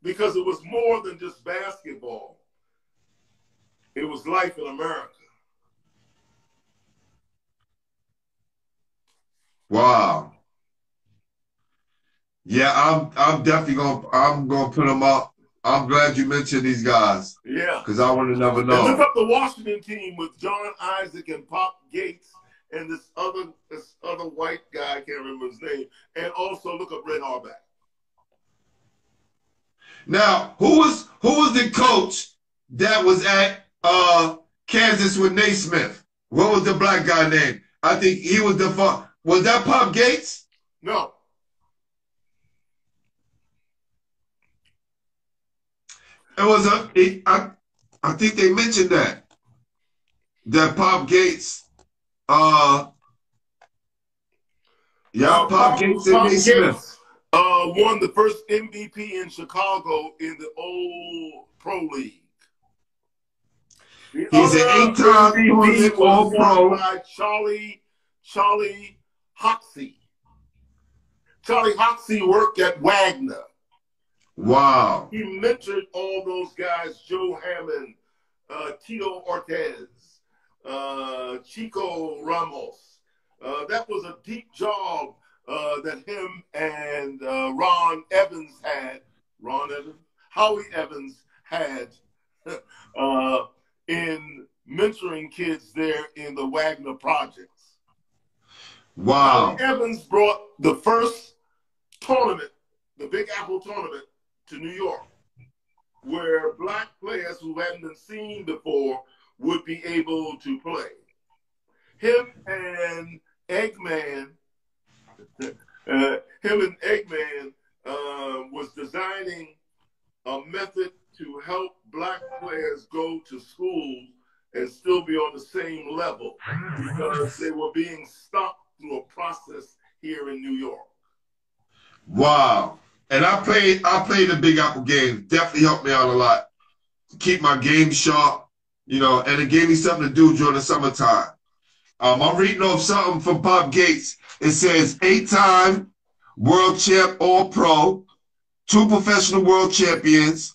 because it was more than just basketball. It was life in America. Wow. Yeah, I'm I'm definitely gonna I'm gonna put them up. I'm glad you mentioned these guys Yeah. because I want to never And look know. up the Washington team with John Isaac and Pop Gates and this other this other white guy, I can't remember his name. And also look up Red Auerbach. Now, who was who was the coach that was at uh Kansas with Naismith? What was the black guy name? I think he was the fu- was that Pop Gates? No, It was a. It, I, I think they mentioned that. That Pop Gates. Uh. Yeah, Pop Gates and. Gates, uh, won the first MVP in Chicago in the old pro league. The He's an eight-time MVP All-Pro. won by Charlie Charlie Hoxie. Charlie Hoxie worked at Wagner. Wow. He mentored all those guys: Joe Hammond, uh, Tito Ortez, uh, Chico Ramos. Uh, that was a deep job uh, that him and uh, Ron Evans had. Ron Evans, Howie Evans had uh, in mentoring kids there in the Wagner projects. Wow. Howie Evans brought the first tournament, the Big Apple tournament, to New York, where black players who hadn't been seen before would be able to play. Him and Eggman, uh, him and Eggman uh, was designing a method to help black players go to school and still be on the same level because they were being stopped through a process here in New York. Wow. And I played I played the Big Apple game. Definitely helped me out a lot. Keep my game sharp, you know, and it gave me something to do during the summertime. Um, I'm reading off something from Bob Gates. It says eight-time world champ all pro, two professional world champions,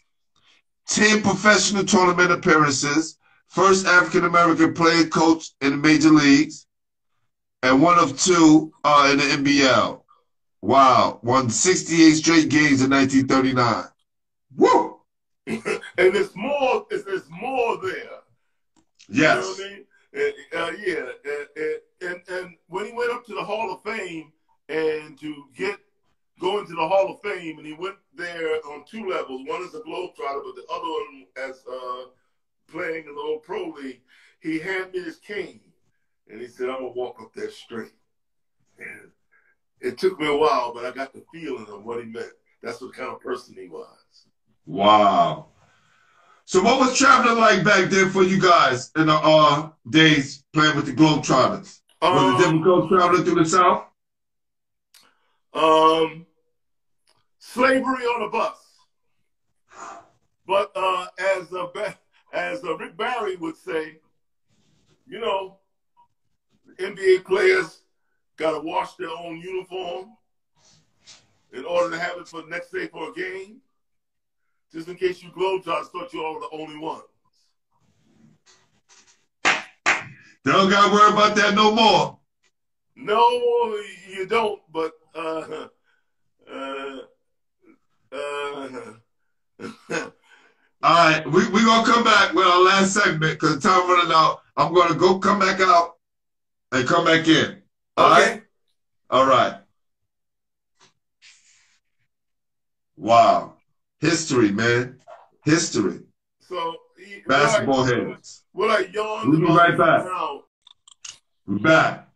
10 professional tournament appearances, first African American player coach in the major leagues, and one of two uh, in the NBL. Wow, won 68 straight games in 1939. Woo! and there's more. There's, there's more there. You know Yes. what I mean? Uh, uh, yeah. Uh, and and when he went up to the Hall of Fame and to get going to the Hall of Fame, and he went there on two levels. One is a globetrotter, but the other one as uh, playing in the old pro league. He handed me his cane, and he said, "I'm gonna walk up there straight." And it took me a while, but I got the feeling of what he meant. That's what kind of person he was. Wow. So what was traveling like back then for you guys in the uh, days playing with the Globetrotters? Was Um, it difficult traveling through the South? Um, slavery on a bus. But uh, as uh, as uh, Rick Barry would say, you know, NBA players got to wash their own uniform in order to have it for the next day for a game. Just in case you Globetrotters thought you all were the only ones. Don't got to worry about that no more. No, you don't. But uh, uh, uh, All right, we we gonna come back with our last segment because time running out. I'm gonna go come back out and come back in. All right. Okay. All right. Wow. History, man. History. so he- Basketball heads. What I yawned We'll be right back. now We're back.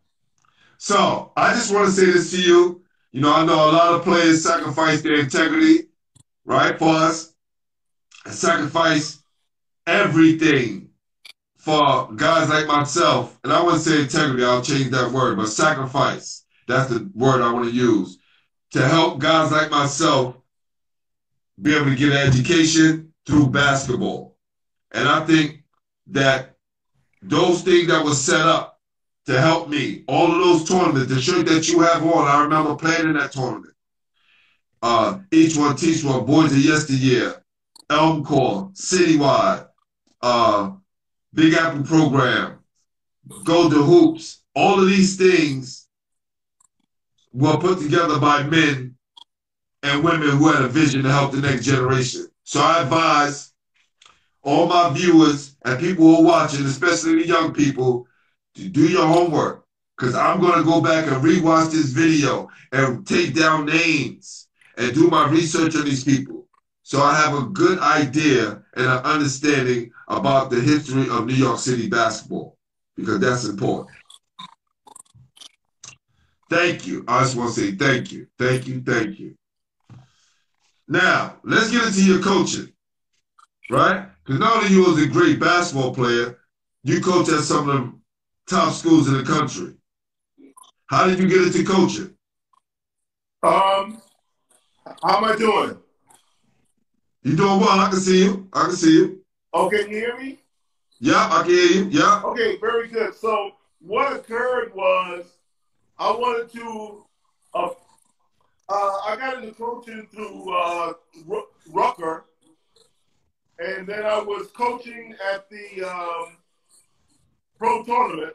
So I just want to say this to you. You know, I know a lot of players sacrifice their integrity, right, for us, and sacrifice everything for guys like myself. And I wouldn't say integrity, I'll change that word, but sacrifice. That's the word I want to use. To help guys like myself be able to get an education through basketball. And I think that those things that were set up to help me, all of those tournaments, the shirt that you have on, I remember playing in that tournament. Uh, each one teach one, Boys of Yesteryear, Elmcor, Citywide, uh, Big Apple Program, Go to Hoops. All of these things were put together by men and women who had a vision to help the next generation. So I advise all my viewers and people who are watching, especially the young people, to do your homework. Because I'm going to go back and rewatch this video and take down names and do my research on these people. So I have a good idea and an understanding about the history of New York City basketball because that's important. Thank you. I just want to say thank you. Thank you. Thank you. Now, let's get into your coaching, right? Because not only you was a great basketball player, you coach at some of the top schools in the country. How did you get into coaching? Um, how am I doing? You doing well? I can see you. I can see you. Okay, can you hear me? Yeah, I can hear you. Yeah. Okay, very good. So what occurred was I wanted to. Uh, uh, I got into coaching through uh, Rucker, and then I was coaching at the um, pro tournament.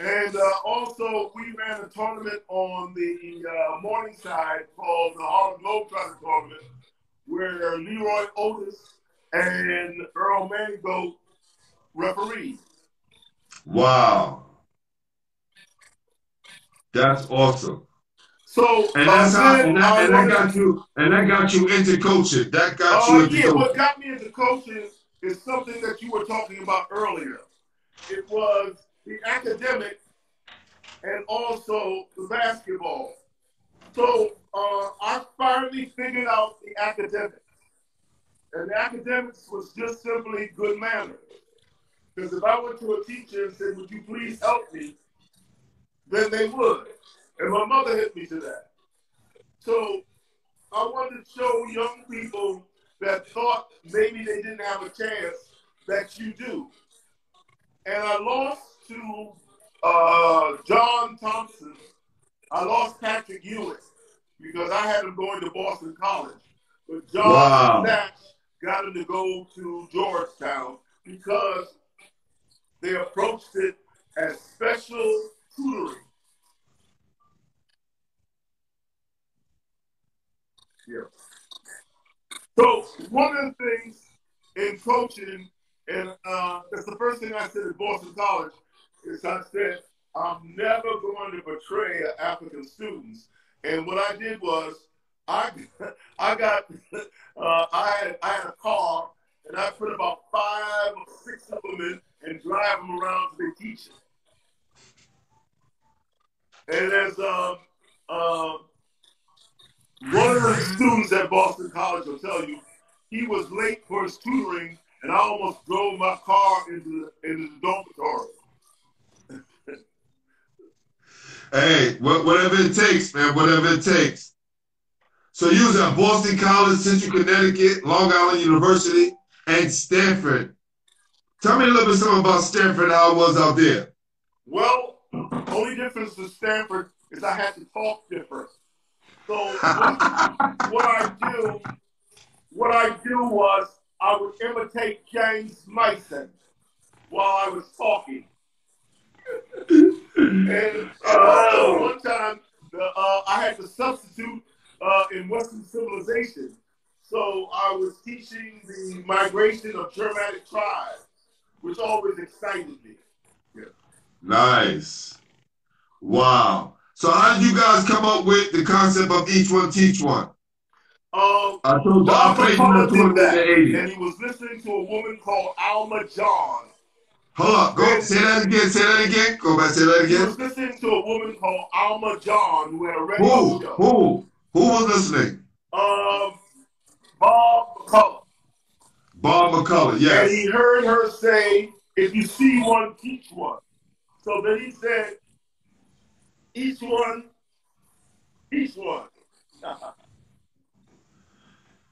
And uh, also, we ran a tournament on the uh, morning side called the Harlem Globetrotter Tournament, where Leroy Otis and Earl Mango refereed. Wow. That's awesome. So and that's how, and, that, and got you and that got you into coaching. That got you uh, into yeah, coaching. what got me into coaching is something that you were talking about earlier. It was the academic and also the basketball. So uh, I finally figured out the academics. And the academics was just simply good manners. Because if I went to a teacher and said, Would you please help me? then they would. And my mother hit me to that. So I wanted to show young people that thought maybe they didn't have a chance that you do. And I lost to uh, John Thompson. I lost Patrick Ewing because I had him going to Boston College. But John wow. Natch got him to go to Georgetown because they approached it as special tutoring. Yeah. So one of the things in coaching, and uh, that's the first thing I said at Boston College, is I said I'm never going to betray African students. And what I did was I I got uh, I had I had a car and I put about five or six of them in and drive them around to the teaching. And as um, um, one of the students at Boston College will tell you, he was late for his tutoring, and I almost drove my car into the, into the dormitory. hey, whatever it takes, man, whatever it takes. So you was at Boston College, Central Connecticut, Long Island University, and Stanford. Tell me a little bit something about Stanford, how it was out there. Well, only difference with Stanford is I had to talk different. So what, what I do, what I do was I would imitate James Mason while I was talking. and uh, one time, uh, I had to substitute uh, in Western civilization. So I was teaching the migration of Germanic tribes, which always excited me. Yeah. Nice. Wow. So how did you guys come up with the concept of each one teach one? Um, I told you I played in the and he was listening to a woman called Alma John, Hold on. Go say that again. Say that again. Go back. Say that again. He was listening to a woman called Alma John who had a radio Who? show. Who? Who was listening? Um, Bob McCullough. Bob McCullough. yes. And he heard her say, if you see one, teach one. So then he said, each one, each one.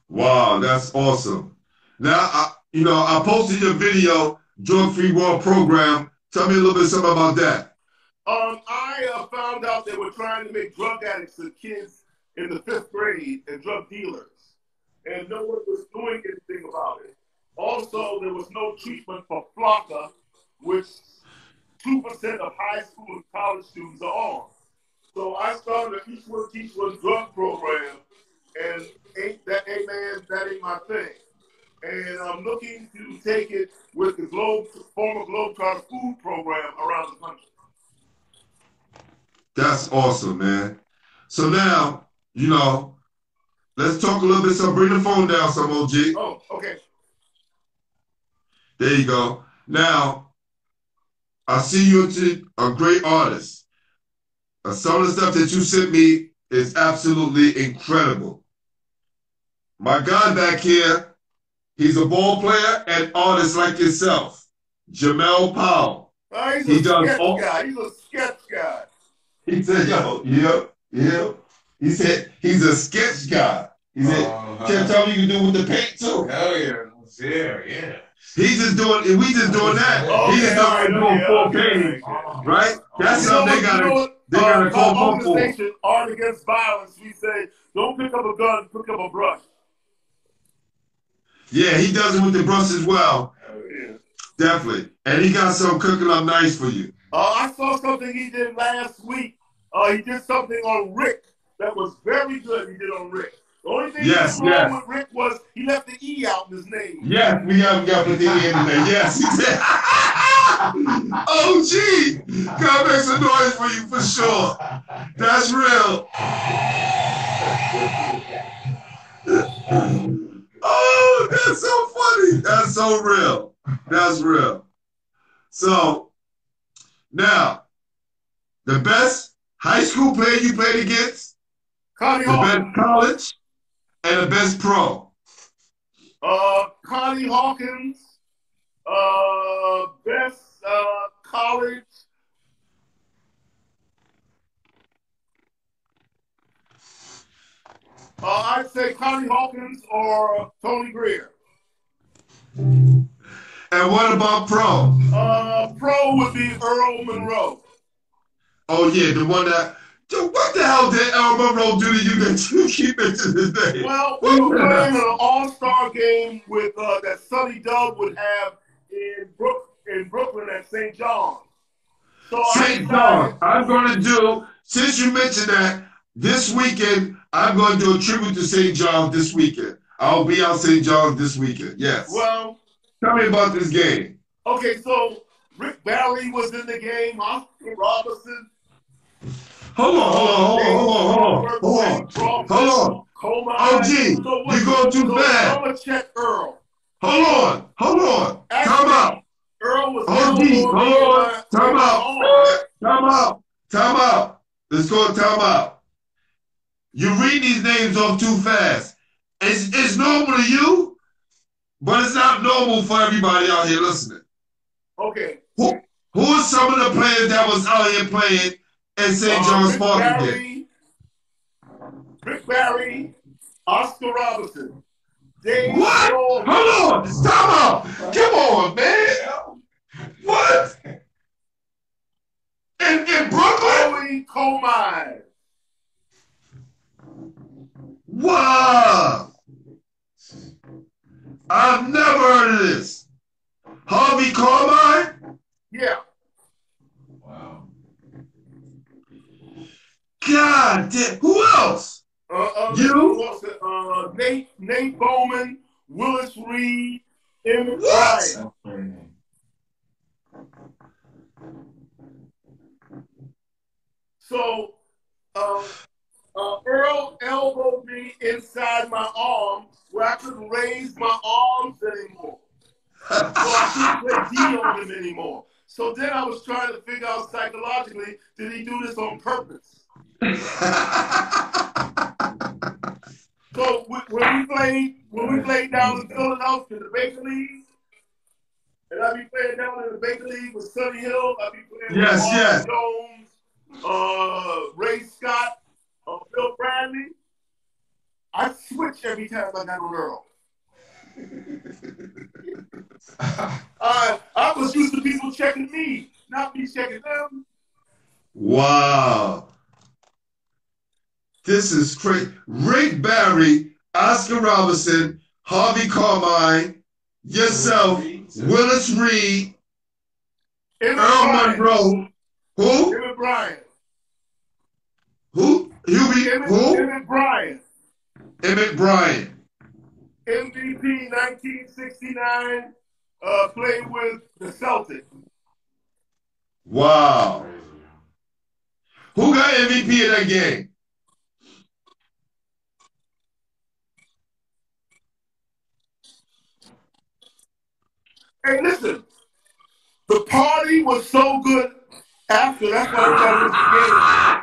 Wow, that's awesome. Now, I, you know, I posted your video, Drug Free World Program. Tell me a little bit something about that. Um, I uh, found out they were trying to make drug addicts of kids in the fifth grade and drug dealers, and no one was doing anything about it. Also, there was no treatment for flakka, which two percent of high school and college students are on. So I started a Each One Teach One drug program, and ain't that, hey man, that ain't my thing. And I'm looking to take it with the Globe, former Globetrotter food program around the country. That's awesome, man. So now, you know, let's talk a little bit. So bring the phone down some, OG. Oh, okay. There you go. Now, I see you a great artist. Some of the stuff that you sent me is absolutely incredible. My guy back here, he's a ball player and artist like yourself, Jamel Powell. Uh, he's He a does sketch all- guy. He's a sketch guy. He said, yo, yep, yep. He said, he's a sketch guy. He said, Uh-huh. can't tell me you can do with the paint too. Hell yeah. There, yeah. He's just doing, we just doing that. Oh, He's just right, doing full okay, painting, right? That's know something they gotta, they uh, gotta call our organization, Art Against Violence, we say, don't pick up a gun, pick up a brush. Yeah, he does it with the brush as well. Hell yeah. Definitely. And he got some cooking up nice for you. Uh, I saw something he did last week. Uh, he did something on Rick that was very good. He did on Rick. The only thing Yes, wrong yes. with Rick was he left the E out in his name. Yes, we got, we got to put the E in there. Yes, he said. oh, gee. God make some noise for you for sure. That's real. Oh, that's so funny. That's so real. That's real. So, now, the best high school player you played against, Connie the Hawkins. best college, and the best pro. Uh, Connie Hawkins. Uh, best uh, college. Uh, I'd say Connie Hawkins or Tony Greer. And what about pro? Uh, pro would be Earl Monroe. Oh yeah, the one that. Dude, what the hell did Al Monroe do to you that you keep mentioning his name? Well, we were playing an all-star game with uh, that Sonny Dove would have in Brook in Brooklyn at St. John. So St. John. I'm going to do, since you mentioned that, this weekend, I'm going to do a tribute to St. John this weekend. I'll be out St. John's this weekend. Yes. Well, Tell me about this game. okay, so Rick Barry was in the game. Oscar Robertson. Hold on, hold on, hold on, hold on, hold on, hold on. Hold on. OG, you're going too fast. I'm gonna check Earl. Hold on, hold on. Time out. Earl was OG, hold on. Time out. Time out. Time out. Let's go time out. You read these names off too fast. It's, it's normal to you, but it's not normal for everybody out here listening. Okay. Who, who are some of the players that was out here playing at St. Uh, John's game? Barry, Rick Barry, Oscar Robertson, Dave What? Hold on. Stop out. Come on, man. What? In, in Brooklyn? Chloe Coleman. Wow. I've never heard of this. Harvey Carmine? Yeah. Wow. God damn. Who else? Uh, uh, You? who else? Uh, Nate Nate Bowman, Willis Reed, Emmett What? Bryant. So, uh, uh, Earl elbowed me inside my arm where I couldn't raise my arms anymore. So I couldn't play D on him anymore. So then I was trying to figure out psychologically, did he do this on purpose? So when we played, when we played down in Philadelphia, in the Baker League, and I be playing down in the Baker League with Sonny Hill, I be playing Yes, with yes. Jones, uh, Ray Scott, uh, Bill Bradley. I switch every time I got on Earl. I I was used to people checking me, not me checking them. Wow. This is crazy. Rick Barry, Oscar Robertson, Harvey Carmine, yourself, Willis Reed, Earl Bryant. Monroe. Who? Emmett Bryant. Who? Hubie? Emmett, Who? Emmett Bryant. Emmett Bryant. MVP 1969. Uh, played with the Celtics. Wow. Who got MVP in that game? Hey, listen. The party was so good after. That's why got this game.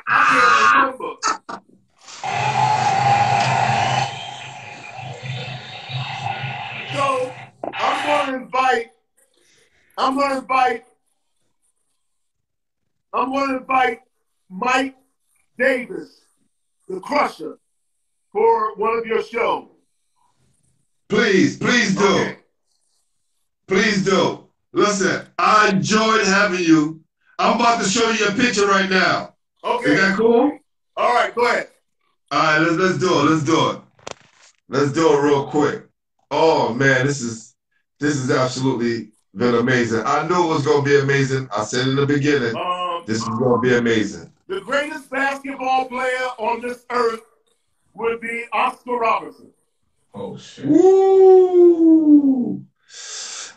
I can't remember. So I'm gonna invite. I'm gonna invite. I'm gonna invite Mike Davis, the Crusher, for one of your shows. Please, please do. Okay. Please do. Listen, I enjoyed having you. I'm about to show you a picture right now. Okay. Is that cool? All right. Go ahead. All right, let's let's do it. Let's do it. Let's do it real quick. Oh man, this is this is absolutely been amazing. I knew it was gonna be amazing. I said in the beginning, Um, this is gonna be amazing. the greatest basketball player on this earth would be Oscar Robertson. Oh shit. Woo!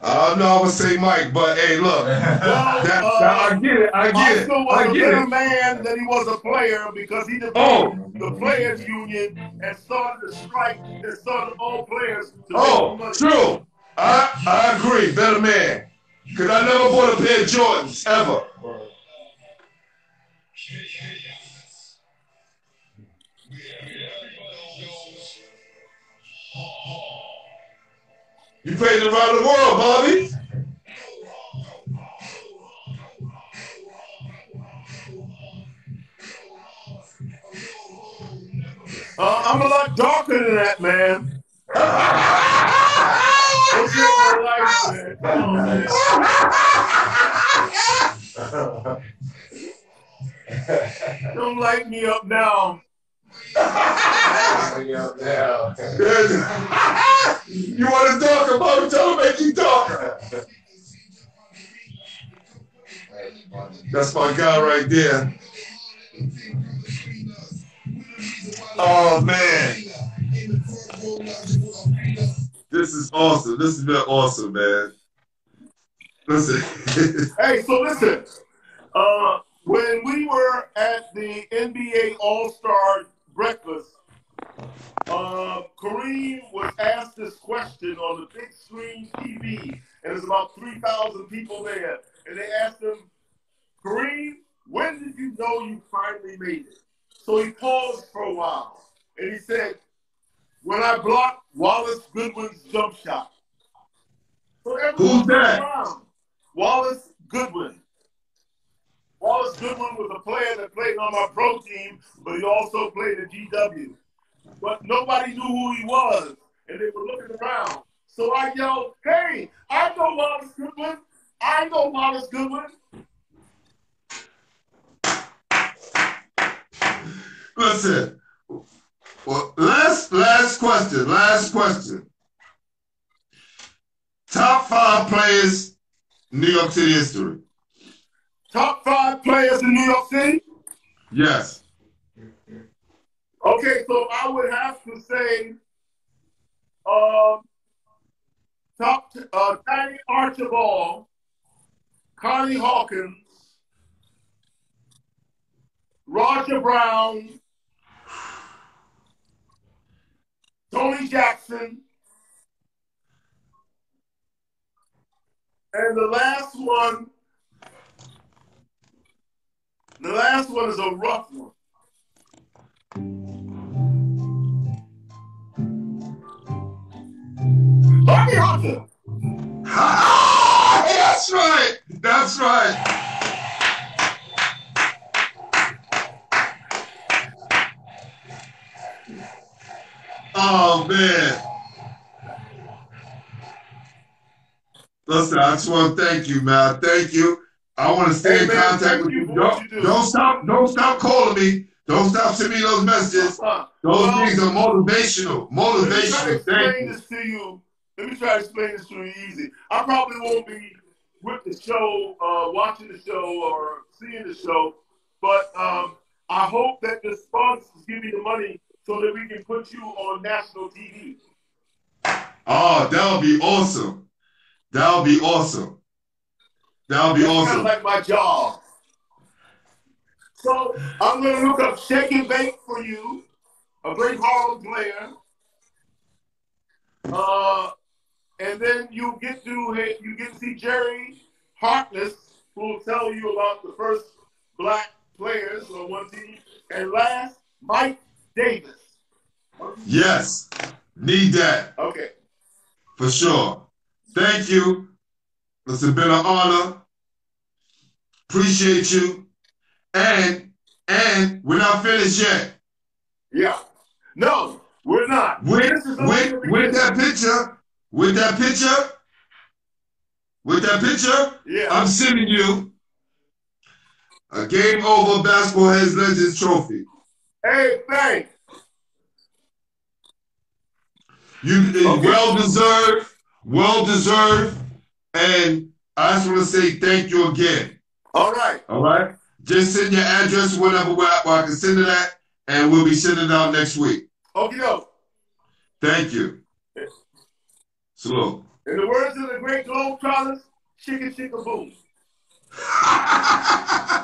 I don't know I would say Mike, but hey, look. Well, That, uh, I get it. I get it. I get it. man that he was a player because he developed Oh. the players union and started the strike and started all players to Oh, true. I I agree. Better man. Cause I never bought a pair of Jordans ever. You played around the world, Bobby. Uh, I'm a lot darker than that, man. What's my life, man? Come on, man. Don't light me up now. You want to talk about it? Tell him make you talk. That's my guy right there. Oh man. This is awesome. This has been awesome, man. Listen. Hey, so listen. Uh, when we were at the NBA All Star breakfast, uh, Kareem was asked this question on the big screen TV, and there's about 3,000 people there. And they asked him, Kareem, when did you know you finally made it? So he paused for a while, and he said, when I blocked Wallace Goodwin's jump shot. So Who's that? around. Wallace Goodwin. Wallace Goodwin was a player that played on my pro team, but he also played at GW. But nobody knew who he was, and they were looking around. So I yelled, "Hey, I know Wallace Goodwin. I know Wallace Goodwin." Listen. Well, last last question. Last question. Top five players New York City history. Top five players in New York City. Yes. Okay, so I would have to say, um, top uh, Tiny Archibald, Connie Hawkins, Roger Brown, Tony Jackson, And the last one, the last one is a rough one. Harvey Hunter. Ah, that's right. That's right. Oh man. Listen, I just want to thank you, man. Thank you. I want to stay Hey, in man, contact with you you. for what Don't, do. don't stop. Don't stop calling me. Don't stop sending me those messages. Those well, things are motivational. Let me try to Motivational. Thank explain you. this to you. Let me try to explain this to you easy. I probably won't be with the show, uh, watching the show or seeing the show, but um, I hope that the sponsors give me the money so that we can put you on national TV. Oh, that would be awesome. That would be awesome. That would be That's kind awesome. of like my job. So I'm going to look up Shake and Bake for you, a great Harlem player. Uh, and then you get to you get to see Jerry Harkness, who will tell you about the first black players on one team. And last, Mike Davis. Yes. Need that Okay. for sure. Thank you. It's been an honor. Appreciate you. And and we're not finished yet. Yeah. No, we're not. With This is only with with that picture, with that picture, with that picture, Yeah. I'm sending you a game over basketball heads legends trophy. hey, thanks. You uh, Okay. well deserved, well deserved, and I just want to say thank you again. All right. All right, just send your address, whatever, where I can send it at, and we'll be sending it out next week. Okay, doke. Thank you. Yes. Salute. In the words of the great globe Globetrotters, "Chicken, chicken, boom.